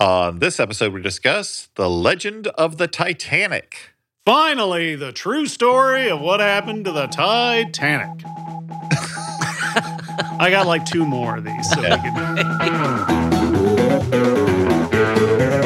On this episode, we discuss the legend of the Titanic. Finally, the true story of what happened to the Titanic. I got like two more of these. So we can,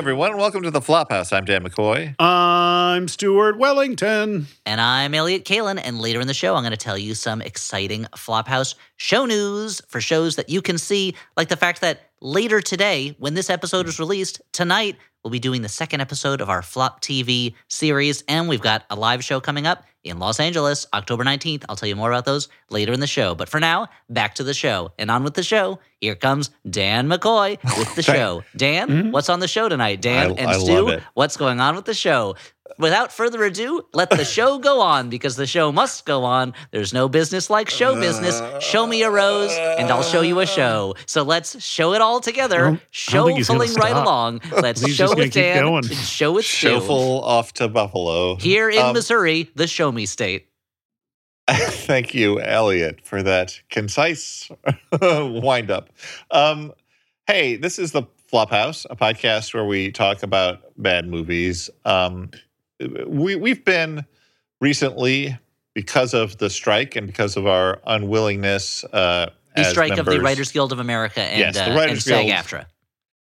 everyone, welcome to the Flophouse. I'm Dan McCoy. I'm Stuart Wellington. And I'm Elliot Kalin. And later in the show, I'm going to tell you some exciting Flophouse show news for shows that you can see, like the fact that later today, when this episode is released, tonight, we'll be doing the second episode of our Flop TV series. And we've got a live show coming up in Los Angeles, October 19th. I'll tell you more about those later in the show. But for now, back to the show. And on with the show, here comes Dan McCoy with the show. Dan, mm-hmm. what's on the show tonight? Dan I- and I Stu, what's going on with the show? Without further ado, let the show go on because the show must go on. There's no business like show business. Show me a rose and I'll show you a show. So let's show it all together. Show think pulling right along. Let's He's show just gonna with Dan. going. and Show with Stu. Shuffle off to Buffalo. Here in Um, Missouri, the show me state. Thank you, Elliot, for that concise wind up. Um, hey, this is the Flophouse, a podcast where we talk about bad movies. Um, we we've been recently because of the strike and because of our unwillingness. Uh, The as strike of the Writers Guild of America and, Yes, the uh, and Guild. SAG-AFTRA.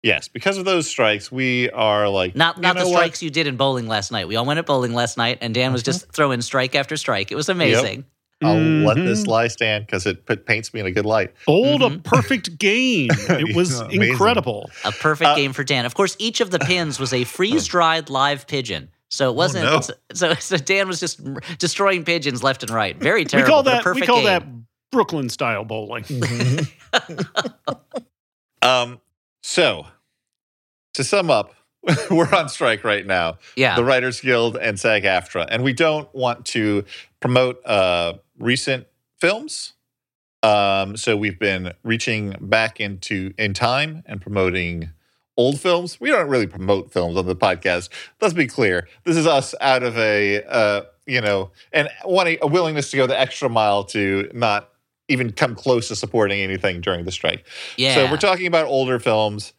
Yes, because of those strikes, we are like Not not the know what? strikes you did in bowling last night. We all went at bowling last night, and Dan was Mm-hmm. just throwing strike after strike. It was amazing. I'll let Mhm. this lie stand because it put, paints me in a good light. Old a Mhm. perfect game. It was incredible. A perfect Uh, game for Dan. Of course, each of the pins was a freeze dried live pigeon. So it wasn't. Oh, no. so, so Dan was just destroying pigeons left and right. Very terrible. We terrible. call but a that we call game. that Brooklyn style bowling. Um, so to sum up, we're on strike right now. Yeah. The Writers Guild and SAG-AFTRA, and we don't want to promote uh, recent films. Um, so we've been reaching back into in time and promoting old films. We don't really promote films on the podcast. Let's be clear. This is us out of a uh, you know, and wanting a willingness to go the extra mile to not even come close to supporting anything during the strike. yeah. So we're talking about older films.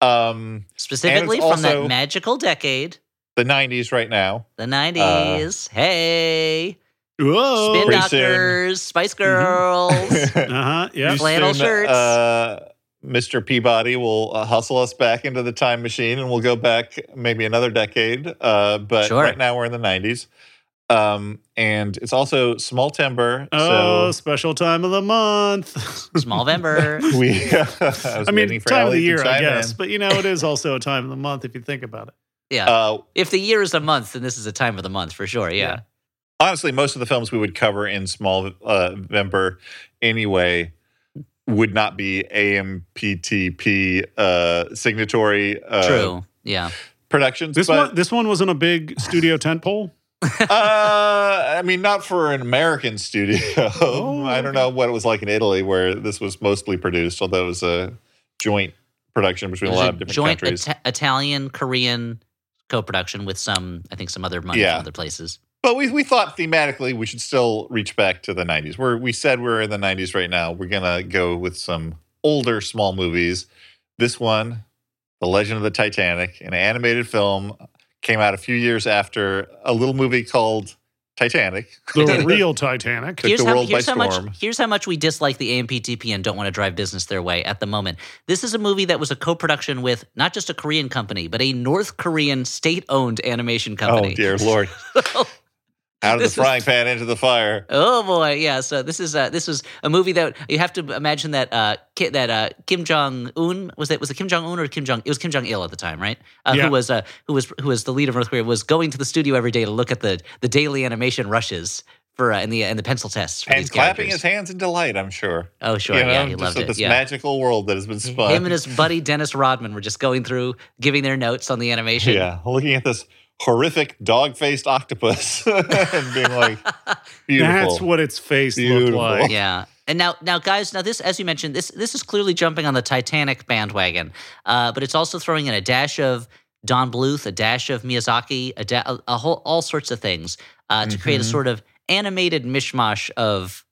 Um, Specifically from that magical decade, the 90s right now. the 90s. hey. Whoa. Spin Pretty Doctors, Spice Girls. Uh-huh. Yeah. Flannel soon, shirts. Uh, Mr. Peabody will uh, hustle us back into the time machine and we'll go back maybe another decade. Uh, but Sure. right now we're in the 90s. Um, and it's also Smalltember. Oh, so special time of the month. Smallvember. we, I, I mean, waiting for time of the year, I guess. in. But you know, it is also a time of the month if you think about it. Yeah. Uh, if the year is a month, then this is a time of the month for sure. Yeah. honestly, most of the films we would cover in small uh, November anyway would not be AMPTP uh, signatory uh, True. Yeah. productions. This but, one, this one wasn't a big studio tentpole. uh, I mean, not for an American studio. Oh, I don't know what it was like in Italy, where this was mostly produced, although it was a joint production between a lot a of different joint countries. Ita- Italian Korean co-production with some, I think, some other money Yeah. from other places. But we, we thought thematically we should still reach back to the 90s. Where we said we're in the 90s right now. We're going to go with some older small movies. This one, The Legend of the Titanic, an animated film, came out a few years after a little movie called Titanic. The real Titanic. Took here's the how, world by here's how much storm. here's how much we dislike the AMPTP and don't want to drive business their way at the moment. This is a movie that was a co-production with not just a Korean company, but a North Korean state-owned animation oh, company. Oh, dear Lord. Out of the This is- frying pan into the fire. Oh boy, yeah. So this is uh, this was a movie that you have to imagine that uh, Ki- that uh, Kim Jong Un was it was it Kim Jong Un or Kim Jong it was Kim Jong Il at the time, right? Uh, Yeah. Who was uh, who was who was the leader of North Korea was going to the studio every day to look at the the daily animation rushes for uh, and the and the pencil tests for And clapping characters. his hands in delight, I'm sure. oh sure, you know, yeah, he loved it. this Yeah. magical world that has been spun. Him and his buddy Dennis Rodman were just going through, giving their notes on the animation. Yeah, looking at this horrific dog-faced octopus and being like, beautiful. That's what its face looked like. Yeah. And now, now, guys, now this, as you mentioned, this this is clearly jumping on the Titanic bandwagon, uh, but it's also throwing in a dash of Don Bluth, a dash of Miyazaki, a, da- a, a whole all sorts of things uh, to create a Mhm. sort of animated mishmash of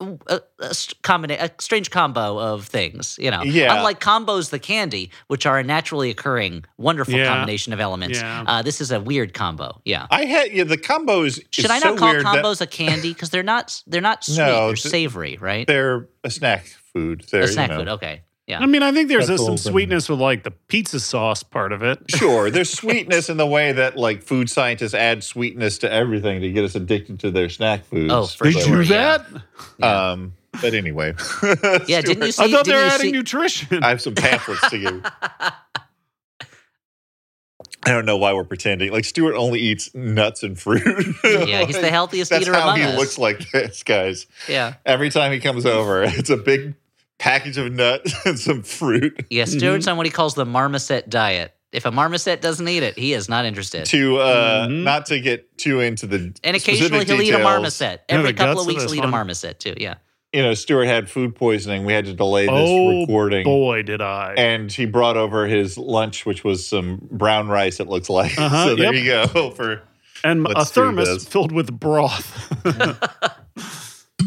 a, a, combina- a strange combo of things. You know, Yeah. unlike combos the candy, which are a naturally occurring, wonderful Yeah. combination of elements. Yeah. Uh, this is a weird combo. Yeah. I had yeah, the combos. Should is I not so call weird that combos a candy because they're not they're not sweet No, they're savory right They're a snack food. They're a you snack know. food okay yeah I mean, I think there's a, some sweetness with like the pizza sauce part of it. Sure, there's sweetness in the way that like food scientists add sweetness to everything to get us addicted to their snack foods. Oh, for They But, sure. do that? Yeah. Um, but anyway. yeah didn't you see I thought they were adding see, nutrition. I have some pamphlets to you. I don't know why we're pretending. Like Stuart only eats nuts and fruit. yeah he's the healthiest That's eater how he looks like this, guys. yeah Every time he comes over, it's a big package of nuts and some fruit yeah Mm-hmm. Stewart's on what he calls the marmoset diet if a marmoset doesn't eat it he is not interested to uh Mhm. not to get too into the and occasionally he'll eat a marmoset Yeah, every the couple of of weeks this he'll eat a marmoset too yeah You know, Stuart had food poisoning. We had to delay this Oh, recording. Boy, did I. And he brought over his lunch, which was some brown rice, it looks like. Uh-huh, so there yep. you go. For and a thermos filled with broth.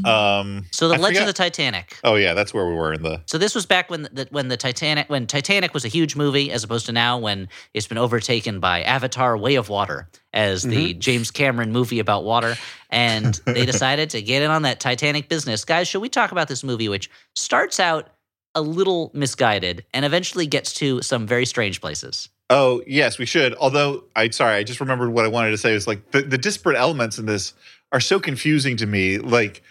Um so the I legend forgot- of the titanic Oh yeah, that's where we were in the So this was back when the, when the Titanic when Titanic was a huge movie, as opposed to now when it's been overtaken by Avatar: Way of Water as the James Cameron movie about water, and they decided to get in on that Titanic business. Guys, should we talk about this movie, which starts out a little misguided and eventually gets to some very strange places? Oh yes, we should. Although I sorry, I just remembered what I wanted to say was like the, the disparate elements in this are so confusing to me. Like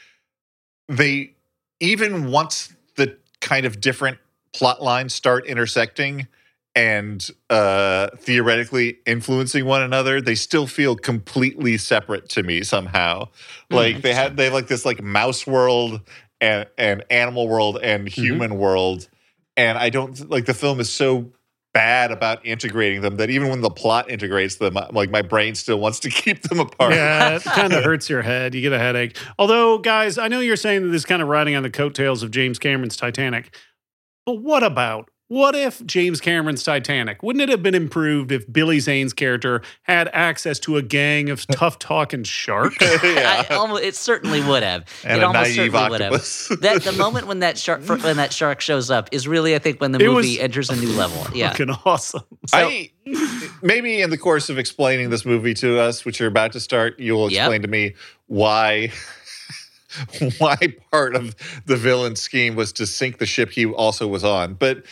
they even once the kind of different plot lines start intersecting and uh theoretically influencing one another, they still feel completely separate to me somehow. Hmm, like they have they have like this like mouse world and and animal world and human world. And I don't like the film is so bad about integrating them that even when the plot integrates them, like my brain still wants to keep them apart. yeah, it kind of hurts your head. You get a headache. Although, guys, I know you're saying that this is kind of riding on the coattails of James Cameron's Titanic. But what about what if James Cameron's Titanic? Wouldn't it have been improved if Billy Zane's character had access to a gang of tough talking sharks? yeah. I, almost, it certainly would have. and it a almost naive certainly would have. That the moment when that shark when that shark shows up is really, I think, when the It movie was enters a new level. Yeah. Fucking awesome. So- I maybe in the course of explaining this movie to us, which you're about to start, you will Yep. explain to me why why part of the villain scheme was to sink the ship he also was on. But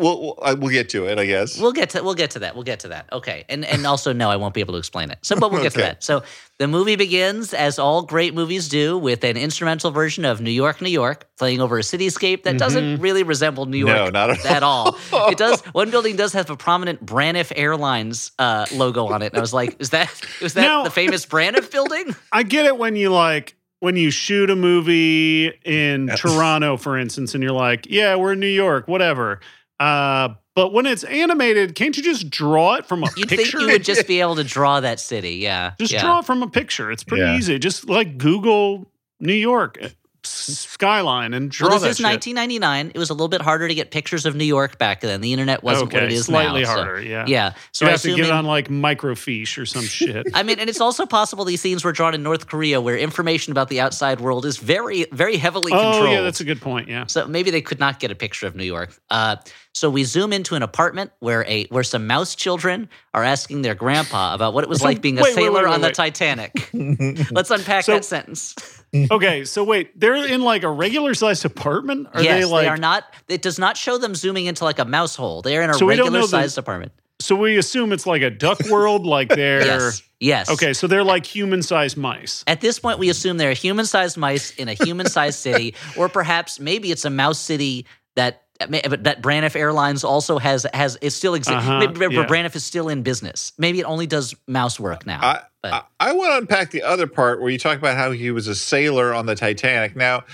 we'll we'll, get to it, I guess. We'll get to we'll get to that. We'll get to that. Okay. And and also no, I won't be able to explain it. So but we'll get to that. So the movie begins as all great movies do with an instrumental version of New York, New York, playing over a cityscape that doesn't really resemble New York no, not at, at all. It does one building does have a prominent Braniff Airlines uh, logo on it. And I was like, is that is that Now- the famous Braniff building? I get it when you like when you shoot a movie in Yes. Toronto, for instance, and you're like, yeah, we're in New York, whatever. Uh, but when it's animated, can't you just draw it from a You'd picture? think you would just be able to draw that city. Yeah. Just yeah. draw it from a picture. It's pretty Yeah. easy. Just like Google New York uh, skyline and draw Well, this that is shit. 1999. It was a little bit harder to get pictures of New York back then. The internet wasn't okay, what it is slightly now. so- harder. yeah. yeah. So you I have to get it on like microfiche or some shit. I mean, and it's also possible these scenes were drawn in North Korea, where information about the outside world is very, very heavily oh controlled. yeah, that's a good point. Yeah. So maybe they could not get a picture of New York. Uh, so we zoom into an apartment where a where some mouse children are asking their grandpa about what it was So- like being a wait, sailor wait, wait, on the. Titanic. Let's unpack So- that sentence. Okay, so wait, they're in like a regular sized apartment? Are yes, they like are not. It does not show them zooming into like a mouse hole. They are in a So we don't know regular the- sized apartment. so we assume it's like a duck world, like they're Yes. Yes. Okay, so they're like human sized mice. At this point, we assume they're human-sized mice in a human-sized city, or perhaps maybe it's a mouse city that that Braniff Airlines also has has it still exists. Uh-huh, maybe yeah. Braniff is still in business. Maybe it only does mouse work now. I, but- I, I want to unpack the other part where you talk about how he was a sailor on the Titanic. Now,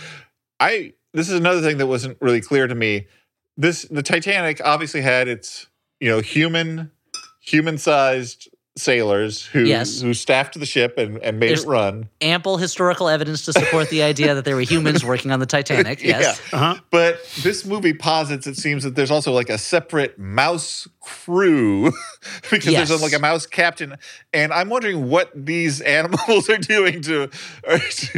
I this is another thing that wasn't really clear to me. This the Titanic obviously had its you know human human sized sailors who Yes. who staffed the ship and, and made There's- it run. Ample historical evidence to support the idea that there were humans working on the Titanic. Yes. Yeah. Uh-huh. But this movie posits it seems that there's also like a separate mouse crew because there's a, like a mouse captain, and I'm wondering what these animals are doing to,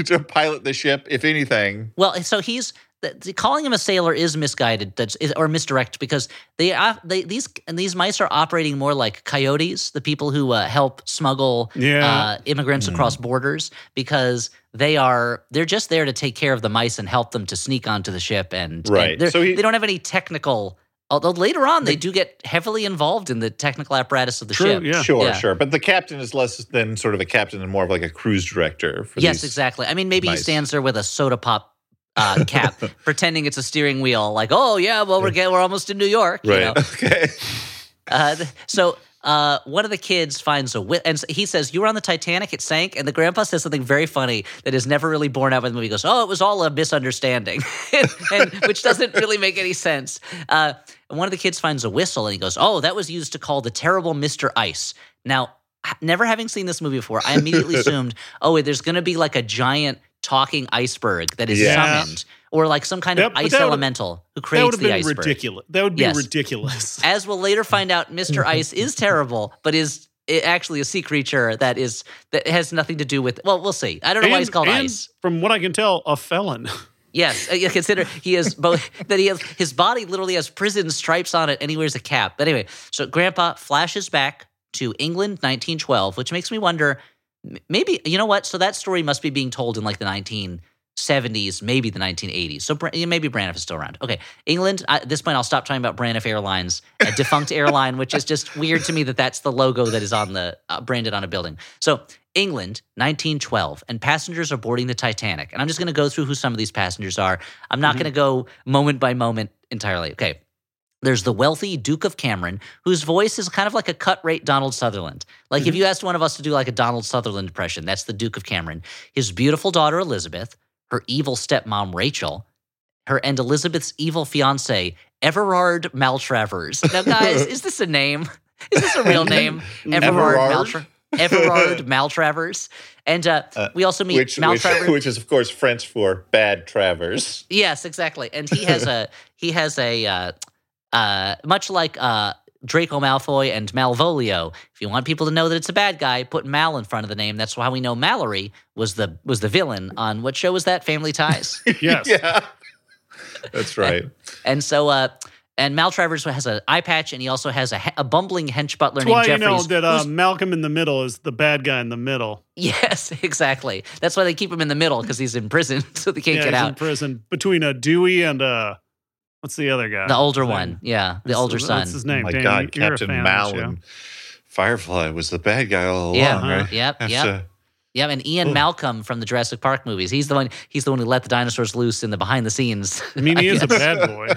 to pilot the ship, if anything. Well, so he's the, the- calling him a sailor is misguided that's, is, or misdirect because they, they these and these mice are operating more like coyotes, the people who uh, help smuggle Yeah. uh, immigrants across borders because they are they're just there to take care of the mice and help them to sneak onto the ship and, and Right. they're- So he- they don't have any technical. Although later on they do get heavily involved in the technical apparatus of the True, ship. yeah. Sure, Yeah. sure. But the captain is less than sort of a captain and more of like a cruise director. For Yes, these. exactly. I mean, maybe he stands there with a soda pop uh, cap, pretending it's a steering wheel. Like, oh yeah, well we're getting, we're almost in New York. you Right. know? Okay. Uh, so uh, one of the kids finds a whi- and he says, "You were on the Titanic; it sank." And the grandpa says something very funny that is never really borne out by the movie. He goes, "Oh, it was all a misunderstanding," and, which doesn't really make any sense. Uh, and one of the kids finds a whistle and he goes, "Oh, that was used to call the terrible Mister Ice." Now, never having seen this movie before, I immediately assumed, "Oh, there's going to be like a giant." Talking iceberg that is summoned, or like some kind That- of ice that elemental who That would creates the been iceberg. ridiculous. That would be Yes. ridiculous. As we'll later find out, Mr. Ice is terrible, but is i- actually a sea creature that is that has nothing to do with. Well, we'll see. I don't know why he's called and Ice. From what I can tell, a felon. Yes, uh, consider he is both that he has his body literally has prison stripes on it, and he wears a cap. But anyway, so Grandpa flashes back to England, 1912, which makes me wonder. Maybe you know what? So that story must be being told in like the 1970s, maybe the 1980s. So maybe Braniff is still around. Okay, England. At this point, I'll stop talking about Braniff Airlines, a defunct airline, which is just weird to me that that's the logo that is on the uh, branded on a building. So England, 1912, and passengers are boarding the Titanic. And I'm just going to go through who some of these passengers are. I'm not Mhm. going to go moment by moment entirely. Okay. There's the wealthy Duke of Cameron, whose voice is kind of like a cut rate Donald Sutherland. Like if you asked one of us to do like a Donald Sutherland impression, that's the Duke of Cameron. His beautiful daughter Elizabeth, her evil stepmom Rachel, her and Elizabeth's evil fiance Everard Maltravers. Now, guys, is this a name? Is this a real name? Everard Everard? Maltra- Everard Maltravers. And uh, Uh, we also meet Which, which, Maltravers. which is of course French for bad Travers. Yes, exactly. And he has a he has a uh, uh, much like uh, Draco Malfoy and Malvolio. If you want people to know that it's a bad guy, put Mal in front of the name. That's why we know Mallory was the was the villain on what show was that? Family Ties. Yes. yeah. That's right. and so uh, and Maltravers has an eye patch, and he also has a, a bumbling hench butler That's why named you know that uh, Malcolm in the Middle is the bad guy in the middle. yes, exactly. That's why they keep him in the middle because he's in prison, so they can't yeah, get he's in prison between a Dewey and uh what's the other guy? The older His name? one, yeah, the What's- older son. What's his Oh name? my Dan, God, you're Captain fan of Mal and Firefly was the bad guy all along, Yeah, uh-huh. right? yep, That's, yep. uh, Yeah, and Ian Ooh. Malcolm from the Jurassic Park movies. He's the one. He's the one who let the dinosaurs loose in the behind the scenes. I mean, he is a bad boy.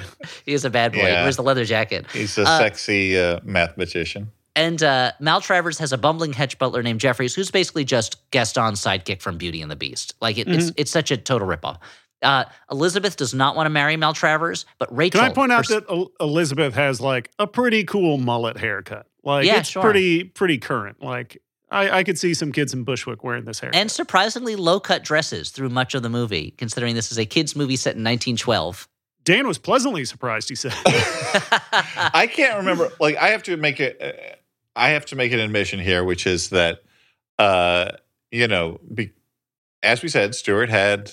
he is a bad boy. He Yeah. wears the leather jacket. he's a Uh, sexy uh, mathematician. And uh, Maltravers has a bumbling hedge butler named Jeffries, who's basically just Gaston's sidekick from Beauty and the Beast. Like it, Mm-hmm. it's it's such a total ripoff. Uh, Elizabeth does not want to marry Maltravers, but Rachel. Can I point out her- that El- Elizabeth has like a pretty cool mullet haircut? Like Yeah, it's sure. pretty pretty current. Like I, I could see some kids in Bushwick wearing this hair. and surprisingly low cut dresses through much of the movie, considering this is a kids movie set in 1912. Dan was pleasantly surprised. He said, I can't remember. Like, I have to make it. Uh, I have to make an admission here, which is that, uh, you know, be, as we said, Stuart had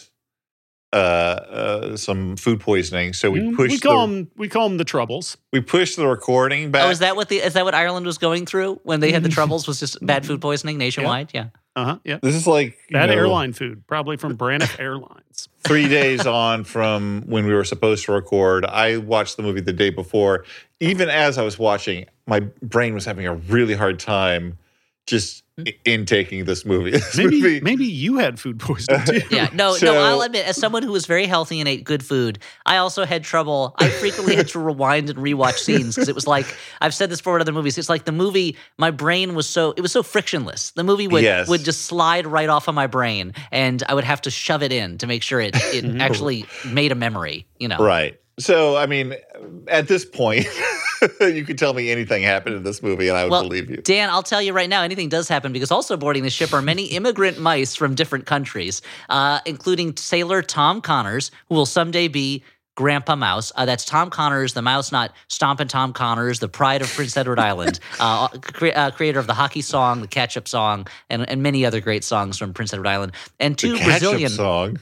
uh, uh, some food poisoning, so we Mm, pushed. we call the, them we call them the troubles. we pushed the recording back. Oh, is that what the is that what Ireland was going through when they had the troubles? Was just bad food poisoning nationwide? Yeah. Uh huh. Yeah. This is like you Bad know, airline food, probably from Braniff Airlines. three days on from when we were supposed to record. I watched the movie the day before. Even as I was watching, my brain was having a really hard time just mm. in taking this movie. This Maybe movie, maybe you had food poisoning too. Yeah, no, So- no. I'll admit, as someone who was very healthy and ate good food, I also had trouble. I frequently had to rewind and rewatch scenes because it was like I've said this for in other movies. It's like the movie, my brain was so it was so frictionless. The movie would Yes. would just slide right off of my brain, and I would have to shove it in to make sure it it actually made a memory. You know, Right. So, I mean, at this point, you could tell me anything happened in this movie, and I would Well, believe you. Dan, I'll tell you right now, anything does happen because also boarding the ship are many immigrant mice from different countries, uh, including sailor Tom Connors, who will someday be Grandpa Mouse. Uh, that's Tom Connors, the mouse, not Stompin' Tom Connors, the pride of Prince Edward Island, uh, cre- uh, creator of the hockey song, the ketchup song, and, and many other great songs from Prince Edward Island. And two Brazilian. song.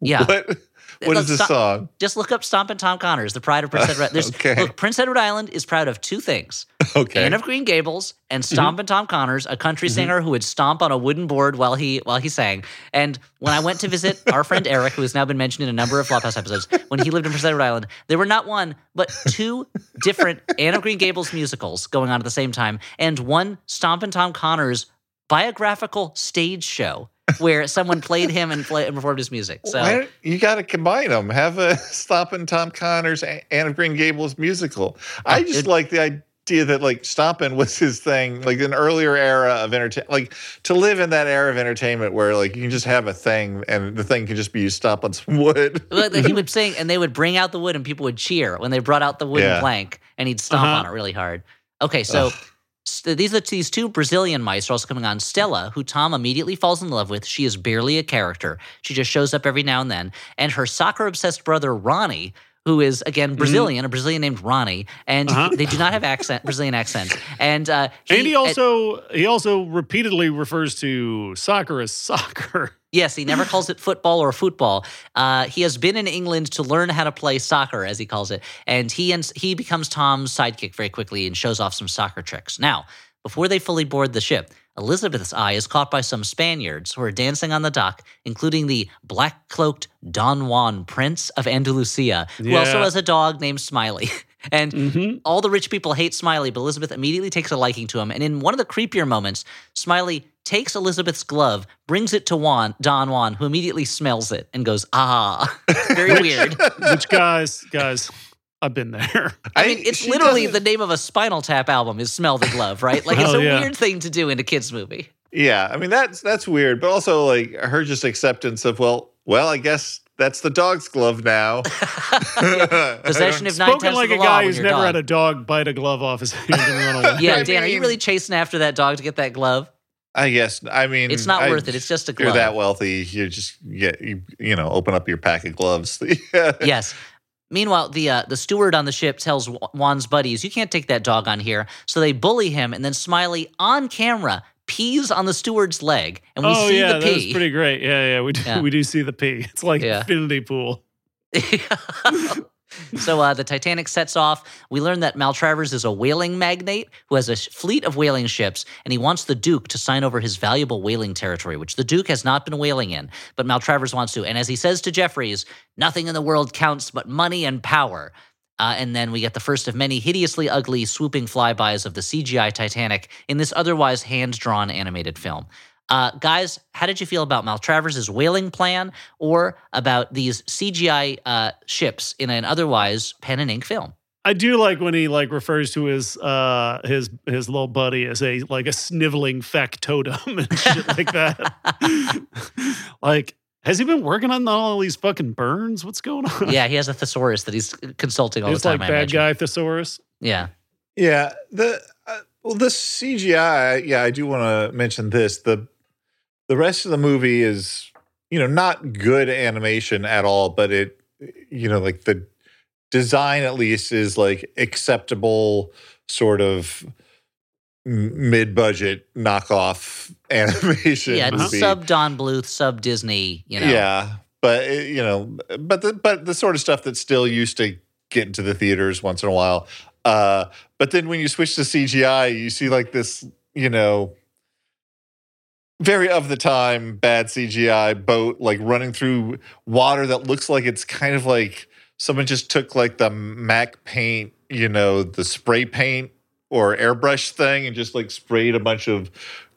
Yeah. What? What is this song? Just look up Stompin' Tom Connors, the pride of Prince Edward. There's, Okay. Look, Prince Edward Island is proud of two things. Okay. Anne of Green Gables and Mm-hmm. Tom Connors, a country singer who would stomp on a wooden board while he while he sang. And when I went to visit our friend Eric, who has now been mentioned in a number of Flophouse episodes, when he lived in Prince Edward Island, there were not one but two different Anne of Green Gables musicals going on at the same time, and one Stompin' Tom Connors biographical stage show where someone played him and, play, and performed his music. So. You got to combine them. Have a Stompin' Tom Connors, Anne of Green Gables musical. I just it- like the idea that like Stompin' was his thing, like an earlier era of entertainment. Like to live in that era of entertainment where like you can just have a thing and the thing can just be you stomp on some wood. He would sing, and they would bring out the wood, and people would cheer when they brought out the wooden Yeah. plank, and he'd stomp Uh-huh. on it really hard. Okay, so Ugh. These are these two Brazilian mice are also coming on. Stella, who Tom immediately falls in love with, she is barely a character. She just shows up every now and then, and her soccer obsessed brother Ronnie. Who is again Brazilian? A Brazilian named Ronnie, and Uh-huh. they do not have accent Brazilian accents. And uh, he, and he at- also he also repeatedly refers to soccer as soccer. Yes, he never calls it football or football. Uh, he has been in England to learn how to play soccer, as he calls it, and he and he becomes Tom's sidekick very quickly and shows off some soccer tricks. Now, before they fully board the ship, Elizabeth's eye is caught by some Spaniards who are dancing on the dock, including the black cloaked Don Juan, Prince of Andalusia, who also has a dog named Smiley. And Mm-hmm. all the rich people hate Smiley, but Elizabeth immediately takes a liking to him. And in one of the creepier moments, Smiley takes Elizabeth's glove, brings it to Juan, Don Juan, who immediately smells it and goes, ah. Very weird. Which guys, guys, I've been there. I mean, it's she literally the doesn't- name of a Spinal Tap album is Smell the Glove, right? Like, it's a yeah. weird thing to do in a kid's movie. Yeah, I mean that's that's weird, but also like her just acceptance of well, well, I guess that's the dog's glove now. Possession of nine Spoken tenths like of a the law guy who's never dog. had a dog bite a glove off his hand and run away. Yeah, Dan, are you really chasing after that dog to get that glove? I guess. I mean, It's not I- worth it. It's just a If you're that wealthy, you just get you, you know open up your pack of gloves. yes. Meanwhile, the uh, the steward on the ship tells Juan's buddies, "You can't take that dog on here." So they bully him, and then Smiley on camera pees on the steward's leg, and we oh see yeah, the that was pretty great. Yeah, yeah, we do, Yeah. we do see the pee. It's like Yeah. infinity pool. so uh, the Titanic sets off. We learn that Maltravers is a whaling magnate who has a fleet of whaling ships, and he wants the Duke to sign over his valuable whaling territory, which the Duke has not been whaling in, but Maltravers wants to. And as he says to Jeffries, nothing in the world counts but money and power. Uh, and then we get the first of many hideously ugly, swooping flybys of the CGI Titanic in this otherwise hand drawn animated film. Uh, guys, how did you feel about Maltravers' whaling plan or about these CGI uh, ships in an otherwise pen and ink film? I do like when he like refers to his uh his his little buddy as a like a sniveling factotum and shit like that. like, has he been working on all these fucking burns? What's going on? yeah, he has a thesaurus that he's consulting all it's the time. like I bad imagine. guy thesaurus. Yeah. Yeah, the uh, well, the CGI. Yeah, I do want to mention this. the The rest of the movie is, you know, not good animation at all, but it, you know, like the design at least is like acceptable, sort of mid budget knockoff animation. Yeah, sub Don Bluth, sub Disney, you know. Yeah, but you know, but the but the sort of stuff that still used to get into the theaters once in a while. Uh, but then when you switch to CGI, you see like this, you know, very of the time bad CGI boat like running through water that looks like it's kind of like someone just took like the Mac paint, you know, the spray paint or airbrush thing and just like sprayed a bunch of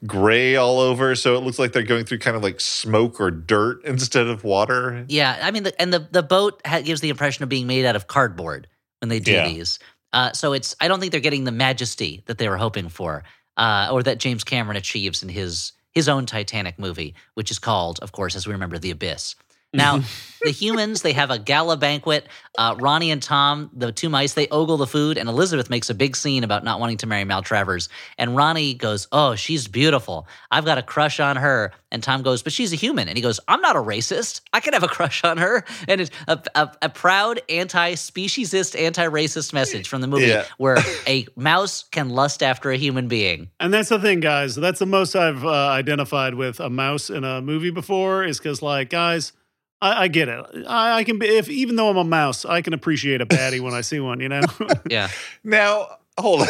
gray all over so it looks like they're going through kind of like smoke or dirt instead of water. Yeah, I mean, the, and the the boat ha- gives the impression of being made out of cardboard when they do Yeah. these. Uh, so it's I don't think they're getting the majesty that they were hoping for, uh, or that James Cameron achieves in his his own Titanic movie, which is called, of course, as we remember, The Abyss. Now, the humans, they have a gala banquet. Uh, Ronnie and Tom, the two mice, they ogle the food, and Elizabeth makes a big scene about not wanting to marry Maltravers. And Ronnie goes, Oh, she's beautiful. I've got a crush on her. And Tom goes, But she's a human. And he goes, I'm not a racist. I can have a crush on her. And it's a, a, a proud anti speciesist, anti racist message from the movie Yeah. where a mouse can lust after a human being. And that's the thing, guys. That's the most I've uh, identified with a mouse in a movie before. Is because, like, guys, I, I get it. I, I can be if even though I'm a mouse, I can appreciate a baddie when I see one. You know. Yeah. Now, hold on.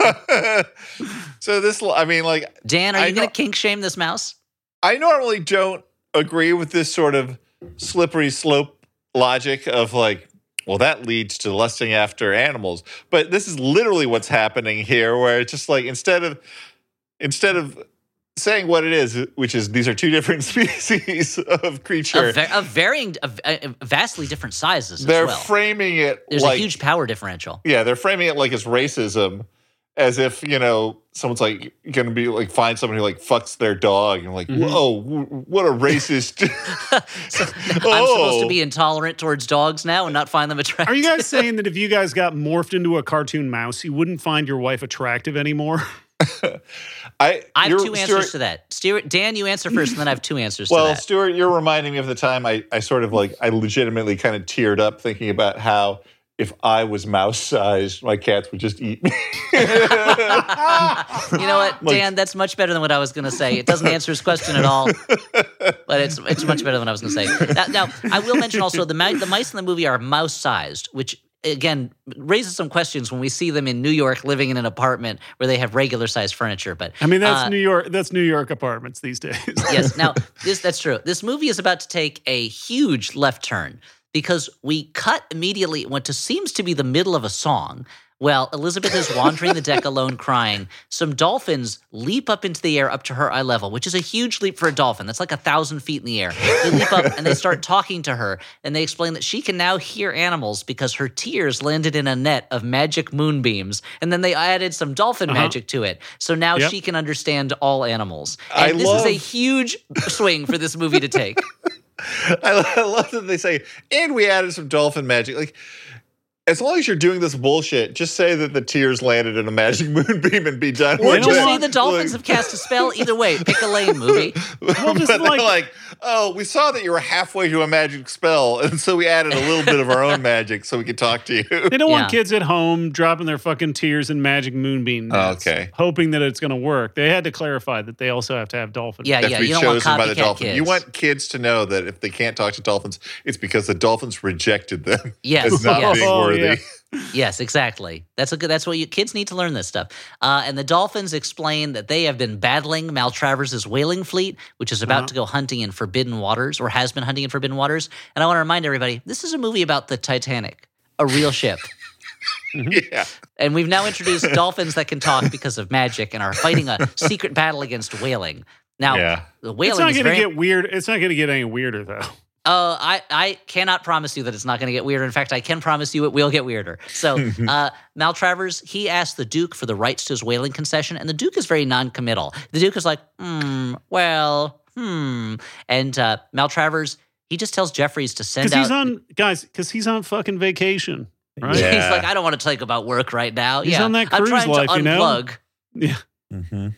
so this, I mean, like, Dan, are you going to kink shame this mouse? I normally don't agree with this sort of slippery slope logic of like, well, that leads to lusting after animals. But this is literally what's happening here, where it's just like instead of instead of saying what it is, which is these are two different species of creature, Of, va- of varying, of, uh, vastly different sizes they're as well. framing it There's like a huge power differential. yeah, they're framing it like it's racism, as if you know someone's like going to be like find someone who like fucks their dog and like, Mhm. whoa, what a racist. So I'm supposed Oh. to be intolerant towards dogs now and not find them attractive. Are you guys saying that if you guys got morphed into a cartoon mouse, you wouldn't find your wife attractive anymore? I I have two answers Stuart- to that. Stuart, Dan, you answer first, and then I have two answers Well, to that. Stuart, you're reminding me of the time I, I sort of like I legitimately kind of teared up thinking about how if I was mouse sized, my cats would just eat me. you know what, Dan? That's much better than what I was going to say. It doesn't answer his question at all, but it's it's much better than what I was going to say. Now, now, I will mention also the the mice in the movie are mouse sized, which again raises some questions when we see them in New York living in an apartment where they have regular sized furniture. But I mean, that's uh, New York. That's New York apartments these days. yes. Now, this that's true. This movie is about to take a huge left turn because we cut immediately what seems to be the middle of a song. Well, Elizabeth is wandering the deck alone crying. Some dolphins leap up into the air up to her eye level, which is a huge leap for a dolphin. That's like a thousand feet in the air. They leap up and they start talking to her, and they explain that she can now hear animals because her tears landed in a net of magic moonbeams. And then they added some dolphin Uh-huh. magic to it. So now Yep. she can understand all animals. I And this is a huge swing for this movie to take. I, I love that they say, and we added some dolphin magic. Like, as long as you're doing this bullshit, just say that the tears landed in a magic moonbeam and be done Or with just it. say the dolphins have cast a spell. Either way, pick a lane, movie. Well, just but they're like- like, oh, we saw that you were halfway to a magic spell, and so we added a little bit of our own magic so we could talk to you. They don't want kids at home dropping their fucking tears in magic moonbeam Oh, okay. hoping that it's going to work. They had to clarify that they also have to have dolphins. Yeah, yeah. You don't want chosen by the copycat dolphin. kids. You want kids to know that if they can't talk to dolphins, it's because the dolphins rejected them Yes, as not yes. being Oh, worthy. yeah. Yes, exactly. That's a good. That's what you kids need to learn this stuff. Uh, and the dolphins explain that they have been battling Maltravers' whaling fleet, which is about Uh-huh. to go hunting in forbidden waters, or has been hunting in forbidden waters. And I want to remind everybody, this is a movie about the Titanic, a real ship. Yeah. And we've now introduced dolphins that can talk because of magic and are fighting a secret battle against whaling. Now, Yeah. the It's whaling not is going to very. get weird. It's not going to get any weirder though. Uh, I, I cannot promise you that it's not going to get weirder. In fact, I can promise you it will get weirder. So, uh, Maltravers, he asked the Duke for the rights to his whaling concession, and the Duke is very non-committal. The Duke is like, hmm, well, hmm. And uh, Maltravers, he just tells Jeffries to send Because out. he's on, guys. Because he's on fucking vacation, right? Yeah. He's like, I don't want to talk about work right now. He's yeah, on that I'm cruise trying life, to you know? unplug. Yeah. Mm-hmm.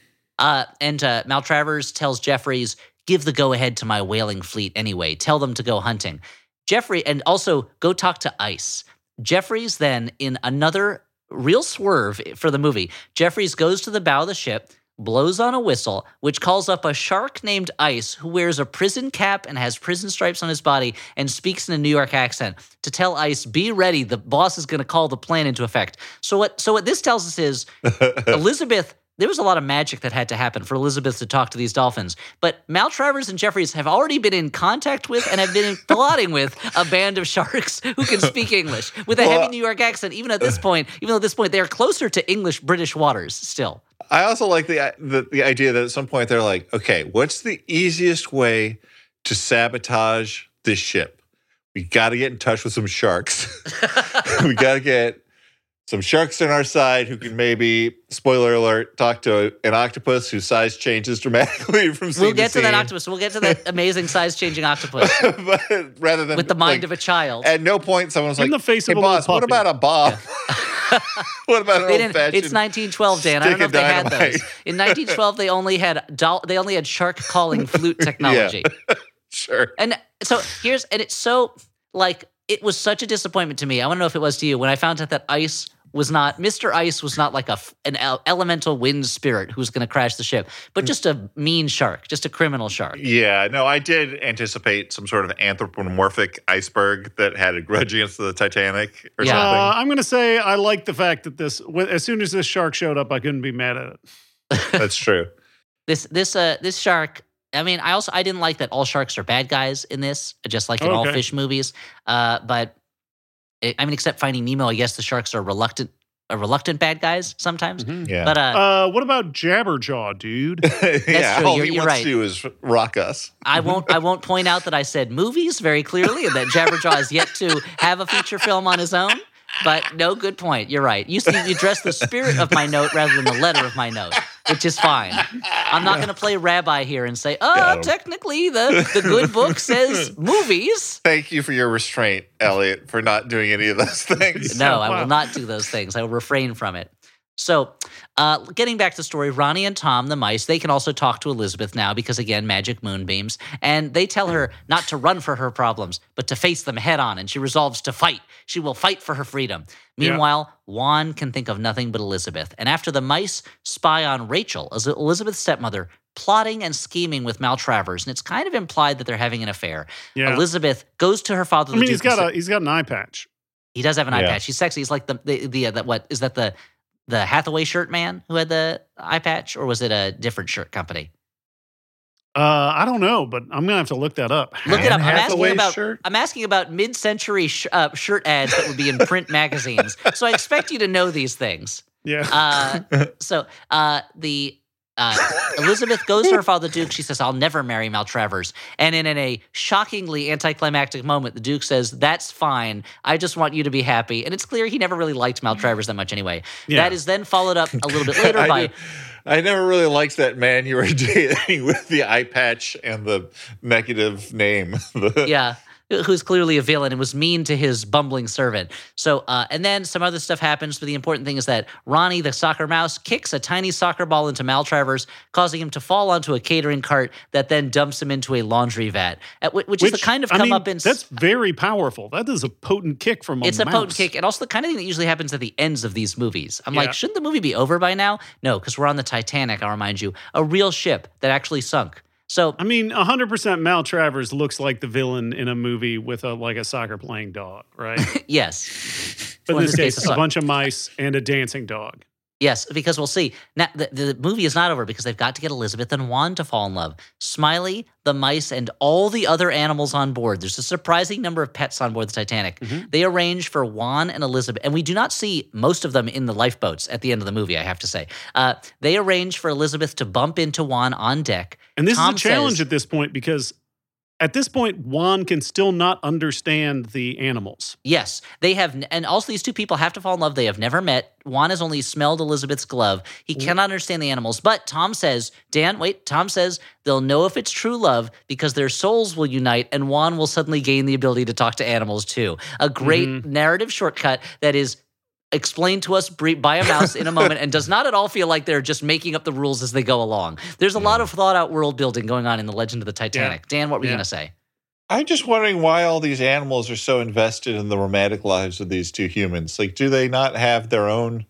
Uh, and uh, Maltravers tells Jeffries, give the go ahead to my whaling fleet anyway. Tell them to go hunting. Jeffrey, and also go talk to Ice. Jeffries then, in another real swerve for the movie, Jeffries goes to the bow of the ship, blows on a whistle, which calls up a shark named Ice who wears a prison cap and has prison stripes on his body and speaks in a New York accent to tell Ice, be ready, the boss is going to call the plan into effect. So what so what this tells us is Elizabeth, there was a lot of magic that had to happen for Elizabeth to talk to these dolphins. But Maltravers and Jeffries have already been in contact with and have been plotting with a band of sharks who can speak English with a heavy New York accent. Even at this point, even though at this point they are closer to English British waters still. I also like the, the the idea that at some point they're like, okay, what's the easiest way to sabotage this ship? We got to get in touch with some sharks. we got to get some sharks on our side who can maybe, spoiler alert, talk to an octopus whose size changes dramatically from scene to scene. We'll get to that octopus. We'll get to that amazing size changing octopus but rather than with the mind like, of a child. At no point someone was In the face "Hey, of a boss, little what about a bomb? what about an They old fashioned? it's 1912, Dan. I don't know if they of had those. In 1912, they only had doll, they only had shark calling flute technology. Sure. And so here's and it's so like it was such a disappointment to me. I want to know if it was to you when I found out that Ice was not Mr. Ice was not like a f- an elemental wind spirit who's going to crash the ship, but just a mean shark, just a criminal shark. Yeah, no, I did anticipate some sort of anthropomorphic iceberg that had a grudge against the Titanic or Yeah. Uh, something. I'm going to say I like the fact that this, as soon as this shark showed up, I couldn't be mad at it. That's true. This this uh this shark. I mean, I also I didn't like that all sharks are bad guys in this, just like in all fish movies. Uh, but it, I mean, except Finding Nemo, I guess the sharks are reluctant, uh, reluctant bad guys sometimes. Yeah. But uh, Uh, what about Jabberjaw, dude? yeah, true. all You're- he you're wants right. to do is rock us. I won't. I won't point out that I said movies very clearly, and that Jabberjaw is yet to have a feature film on his own. But no, good point. You're right. You you address the spirit of my note rather than the letter of my note, which is fine. I'm not going to play rabbi here and say, uh, "Oh, Got technically the the good book says movies." Thank you for your restraint, Elliot, for not doing any of those things. No, I Wow. will not do those things. I will refrain from it. So, uh, getting back to the story, Ronnie and Tom, the mice, they can also talk to Elizabeth now because, again, magic moonbeams. And they tell her not to run for her problems, but to face them head on. And she resolves to fight. She will fight for her freedom. Yeah. Meanwhile, Juan can think of nothing but Elizabeth. And after the mice spy on Rachel, as Elizabeth's stepmother, plotting and scheming with Maltravers, and it's kind of implied that they're having an affair. Yeah. Elizabeth goes to her father. I the mean, he's Duke, and got a he's got an eye patch. he does have an eye patch. He's sexy. He's like the the, the uh, that what is that the the Hathaway shirt man who had the eye patch, or was it a different shirt company? Uh, I don't know, but I'm gonna have to look that up. Look it up. I'm asking about shirt? I'm asking about mid-century sh- uh, shirt ads that would be in print magazines. So I expect you to know these things. Yeah. Uh, so uh, the uh, Elizabeth goes to her father, the Duke. She says, "I'll never marry Maltravers." And in, in a shockingly anticlimactic moment, the Duke says, "That's fine. I just want you to be happy." And it's clear he never really liked Maltravers that much, anyway. Yeah. That is then followed up a little bit later I, by did- I never really liked that man you were dating with the eye patch and the negative name. Yeah, who's clearly a villain and was mean to his bumbling servant. So, uh, and then some other stuff happens. But the important thing is that Ronnie, the soccer mouse, kicks a tiny soccer ball into Maltravers, causing him to fall onto a catering cart that then dumps him into a laundry vat, at whi- which, is the kind of I come mean, up in. That's very powerful. That is a potent kick from a it's a potent kick, and also the kind of thing that usually happens at the ends of these movies. I'm Yeah. like, shouldn't the movie be over by now? No, because we're on the Titanic. I'll remind you, a real ship that actually sunk. So I mean, 100% Maltravers looks like the villain in a movie with a like a soccer playing dog, right? yes, But Well, in this case, it's a bunch of mice and a dancing dog. Yes, because we'll see. Now, the, the movie is not over because they've got to get Elizabeth and Juan to fall in love. Smiley, the mice, and all the other animals on board. There's a surprising number of pets on board the Titanic. They arrange for Juan and Elizabeth, and we do not see most of them in the lifeboats at the end of the movie, I have to say. Uh, they arrange for Elizabeth to bump into Juan on deck. And this Tom is a challenge says- at this point because at this point, Juan can still not understand the animals. Yes, they have, and also these two people have to fall in love. They have never met. Juan has only smelled Elizabeth's glove. He mm. cannot understand the animals. But Tom says, Dan, wait, Tom says they'll know if it's true love because their souls will unite and Juan will suddenly gain the ability to talk to animals too. A great mm-hmm. narrative shortcut that is explained to us by a mouse in a moment and does not at all feel like they're just making up the rules as they go along. There's a lot of thought out world building going on in the Legend of the Titanic. Dan, what were you going to say? I'm just wondering why all these animals are so invested in the romantic lives of these two humans. Like, do they not have their own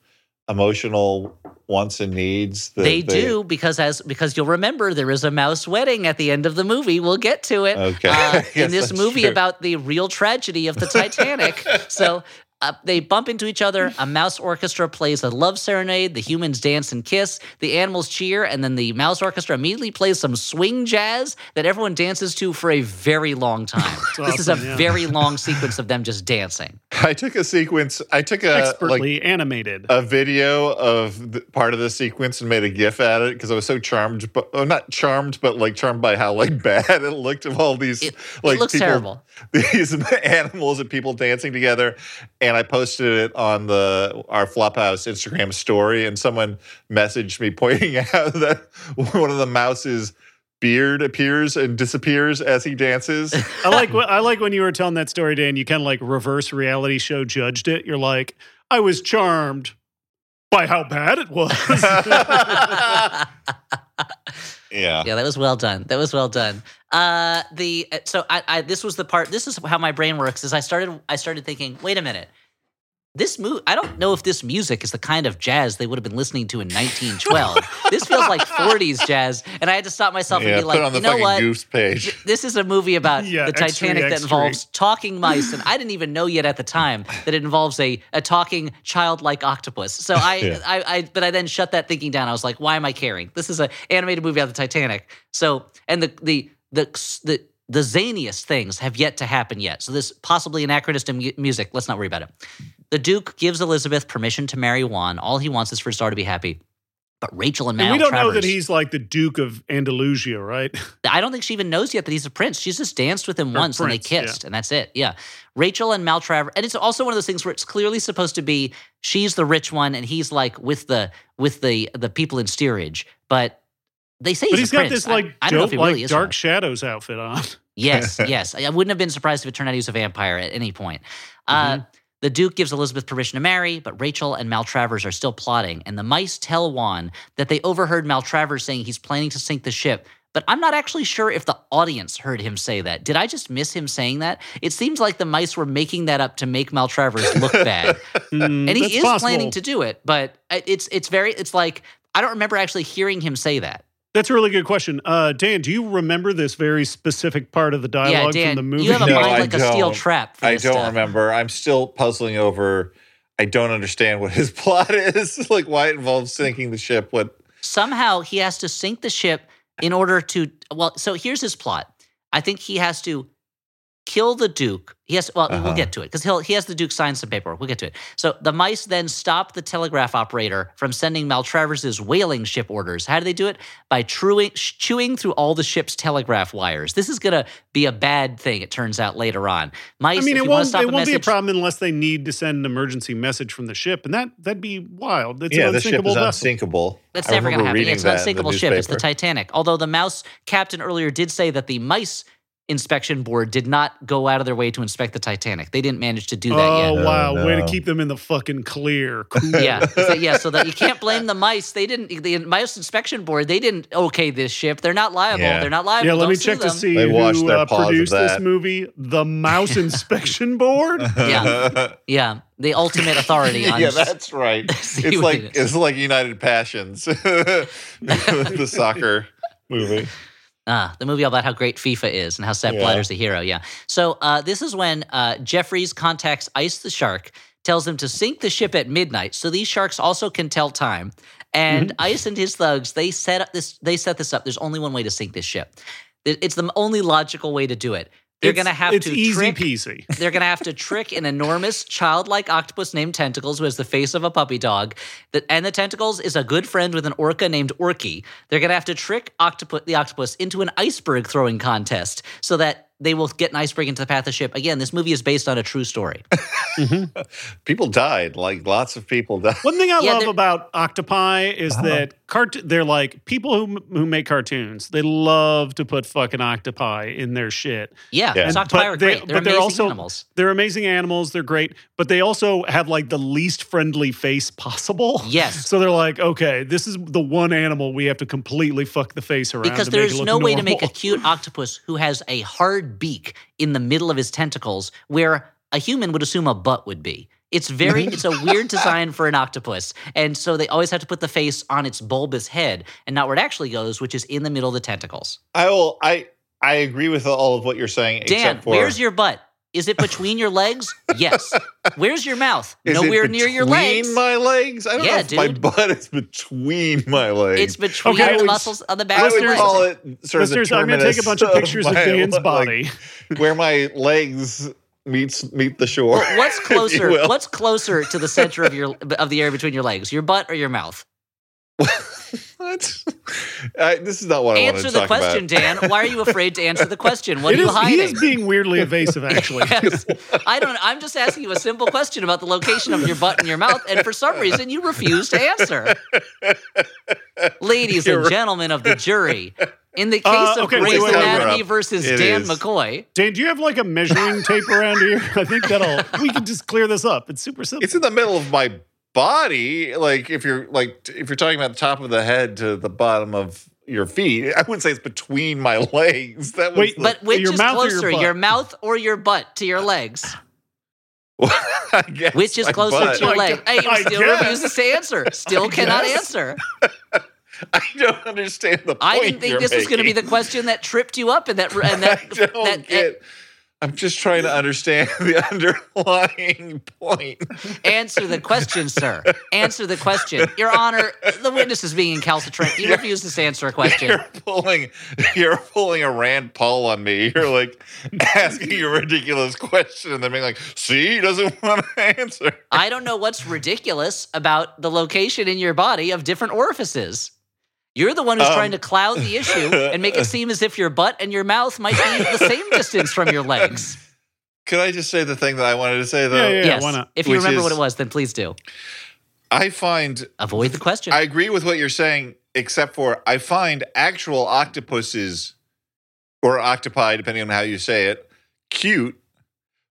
emotional wants and needs? that They, do because as because you'll remember there is a mouse wedding at the end of the movie. We'll get to it. Okay. Uh, Yes, in this movie true. about the real tragedy of the Titanic. so uh, they bump into each other. A mouse orchestra plays a love serenade. The humans dance and kiss. The animals cheer, and then the mouse orchestra immediately plays some swing jazz that everyone dances to for a very long time. this is a yeah. very long sequence of them just dancing. I took a sequence. I took a like Expertly animated. a video of the, part of the sequence and made a gif at it because I was so charmed, but oh, not charmed, but like charmed by how like bad it looked of all these It- like it looks people, terrible. these animals and people dancing together. and I posted it on the our Flophouse Instagram story, and someone messaged me pointing out that one of the mouse's beard appears and disappears as he dances. I like I like when you were telling that story, Dan. You kind of like reverse reality show judged it. You're like, I was charmed by how bad it was. yeah. Yeah, that was well done. That was well done. Uh, the uh, so I, I this was the part. This is how my brain works. Is I started I started thinking, wait a minute. This move, I don't know if this music is the kind of jazz they would have been listening to in 1912. this feels like 40s jazz, and I had to stop myself Yeah, and be like, on the you know what? goose page. Th- This is a movie about Yeah, the X3, Titanic that X3. involves talking mice, and I didn't even know yet at the time that it involves a a talking childlike octopus. So I, Yeah. I, I, but I then shut that thinking down. I was like, why am I caring? This is an animated movie about the Titanic. So and the the the the the zaniest things have yet to happen yet. So this possibly anachronistic mu- music. Let's not worry about it. The Duke gives Elizabeth permission to marry Juan. All he wants is for his daughter to be happy. But Rachel and Mal and we don't know that he's like the Duke of Andalusia, right? I don't think she even knows yet that he's a prince. She's just danced with him Or once and they prince, yeah. kissed, and that's it. Yeah. Rachel and Maltraver, and it's also one of those things where it's clearly supposed to be she's the rich one and he's like with the with the the people in steerage, but they say But he's, he's a got prince. this I- like I, don't know if dope, he like really. Dark one. Shadows outfit on. Yes, yes. I wouldn't have been surprised if it turned out he was a vampire at any point. Uh, Mm-hmm. the Duke gives Elizabeth permission to marry, but Rachel and Maltravers are still plotting, and the mice tell Juan that they overheard Maltravers saying he's planning to sink the ship. But I'm not actually sure if the audience heard him say that. Did I just miss him saying that? It seems like the mice were making that up to make Maltravers look bad. Mm, and he is possible. planning to do it, but it's it's very it's like I don't remember actually hearing him say that. That's a really good question. Uh, Dan, do you remember this very specific part of the yeah, dialogue Dan, from the movie? you have a No, mind I like a steel don't. trap. For I this don't stuff. remember. I'm still puzzling over. I don't understand what his plot is. like why it involves sinking the ship. What? somehow he has to sink the ship in order to well so here's his plot i think he has to kill the duke he has well we'll Uh-huh. get to it because he'll he has the duke sign some paperwork we'll get to it so the mice then stop the telegraph operator from sending maltravers's whaling ship orders how do they do it by chewing, chewing through all the ship's telegraph wires this is going to be a bad thing it turns out later on mice I mean, it won't, stop it won't be a problem unless they need to send an emergency message from the ship, and that that'd be wild. It's yeah, an the ship unsinkable is vessel. unsinkable. That's I never going to happen. Yeah, it's an that in the unsinkable ship. It's the. Titanic. Although the mouse captain earlier did say that the mice inspection board did not go out of their way to inspect the Titanic. They didn't manage to do that Oh yet. Oh wow! No, Way to keep them in the fucking clear. Cool. Yeah, so, yeah. So that you can't blame the mice. They didn't. The mouse inspection board. They didn't okay this ship. They're not liable. Yeah. They're not liable. Yeah, let Don't me sue check to see They who their uh, produced this movie. The Mouse Inspection Board. Yeah. Yeah, the ultimate authority on. yeah, that's right. It's like it is. it's like United Passions, the soccer movie. Ah, the movie all about how great FIFA is and how Sepp Yeah. Blatter's the hero. Yeah. So uh, this is when uh, Jeffries contacts Ice the shark, tells him to sink the ship at midnight, so these sharks also can tell time. And Mm-hmm. Ice and his thugs they set up this. They set this up. There's only one way to sink this ship. It's the only logical way to do it. They're going to have it's to easy trick. peasy. They're going to have to trick an enormous childlike octopus named Tentacles, who has the face of a puppy dog. That and the Tentacles is a good friend with an orca named Orky. They're going to have to trick octopus, the octopus into an iceberg throwing contest so that they will get an iceberg into the path of the ship. Again, this movie is based on a true story. People died. Like lots of people died. One thing I Yeah, love about Octopi is Uh-huh. that cart- they're like people who who make cartoons. They love to put fucking octopi in their shit. Yeah, Yeah. And- octopi but are great. They're but they're amazing also- animals. They're amazing animals. They're great, but they also have like the least friendly face possible. Yes. So they're like, okay, this is the one animal we have to completely fuck the face around Because to make it there's look no way to make a cute octopus who has a hard beak in the middle of his tentacles where a human would assume a butt would be. It's very it's a weird design for an octopus. And so they always have to put the face on its bulbous head and not where it actually goes, which is in the middle of the tentacles. I will. I I agree with all of what you're saying. Dan, except for, where's your butt? Is it between your legs? Yes. Where's your mouth? Is it Nowhere near your legs. between my legs. I don't Yeah, know if my butt is between my legs. It's between Okay, the would- muscles on the back I of would your call legs. it sort of the Listeners, I'm going to take a bunch of pictures of my- Dan's like, body. where my legs meets meet the shore. Well, what's closer? What's closer to the center of your of the area between your legs? Your butt or your mouth? What? I, this is not what I wanted Answer to the talk question, about. Dan. Why are you afraid to answer the question? What It are you is- hiding? he is being weirdly evasive, actually. Yes. I don't. I'm just asking you a simple question about the location of your butt and your mouth, and for some reason you refuse to answer. Ladies and You're- gentlemen of the jury, in the case Uh, of okay, Grey's wait, wait, wait. Anatomy It versus Dan is. McCoy, Dan, do you have like a measuring tape around here? I think that'll we can just clear this up. It's super simple. It's in the middle of my body. Like if you're like if you're talking about the top of the head to the bottom of your feet, I wouldn't say it's between my legs. That was Wait, the- but which Your is mouth or your closer, your mouth or your butt to your uh, legs? I guess Which is closer butt. to your I leg? gu- Hey, I still guess. refuses to answer. Still I cannot guess. answer. I don't understand the point. I didn't think you're this was going to be the question that tripped you up and that and that, I don't that eh, get. I'm just trying to understand the underlying point. Answer the question, sir. Answer the question. Your Honor, the witness is being incalcitrant. He refuses to answer a question. You're pulling, you're pulling a Rand Paul on me. You're like asking a ridiculous question and then being like, "See, he doesn't want to answer." I don't know what's ridiculous about the location in your body of different orifices. You're the one who's Um, trying to cloud the issue and make it seem as if your butt and your mouth might be the same distance from your legs. Could I just say the thing that I wanted to say though? Yeah, yeah. yes. why not? If you Which remember what it was, then please do. I find Avoid the question. I agree with what you're saying, except for I find actual octopuses or octopi, depending on how you say it, cute.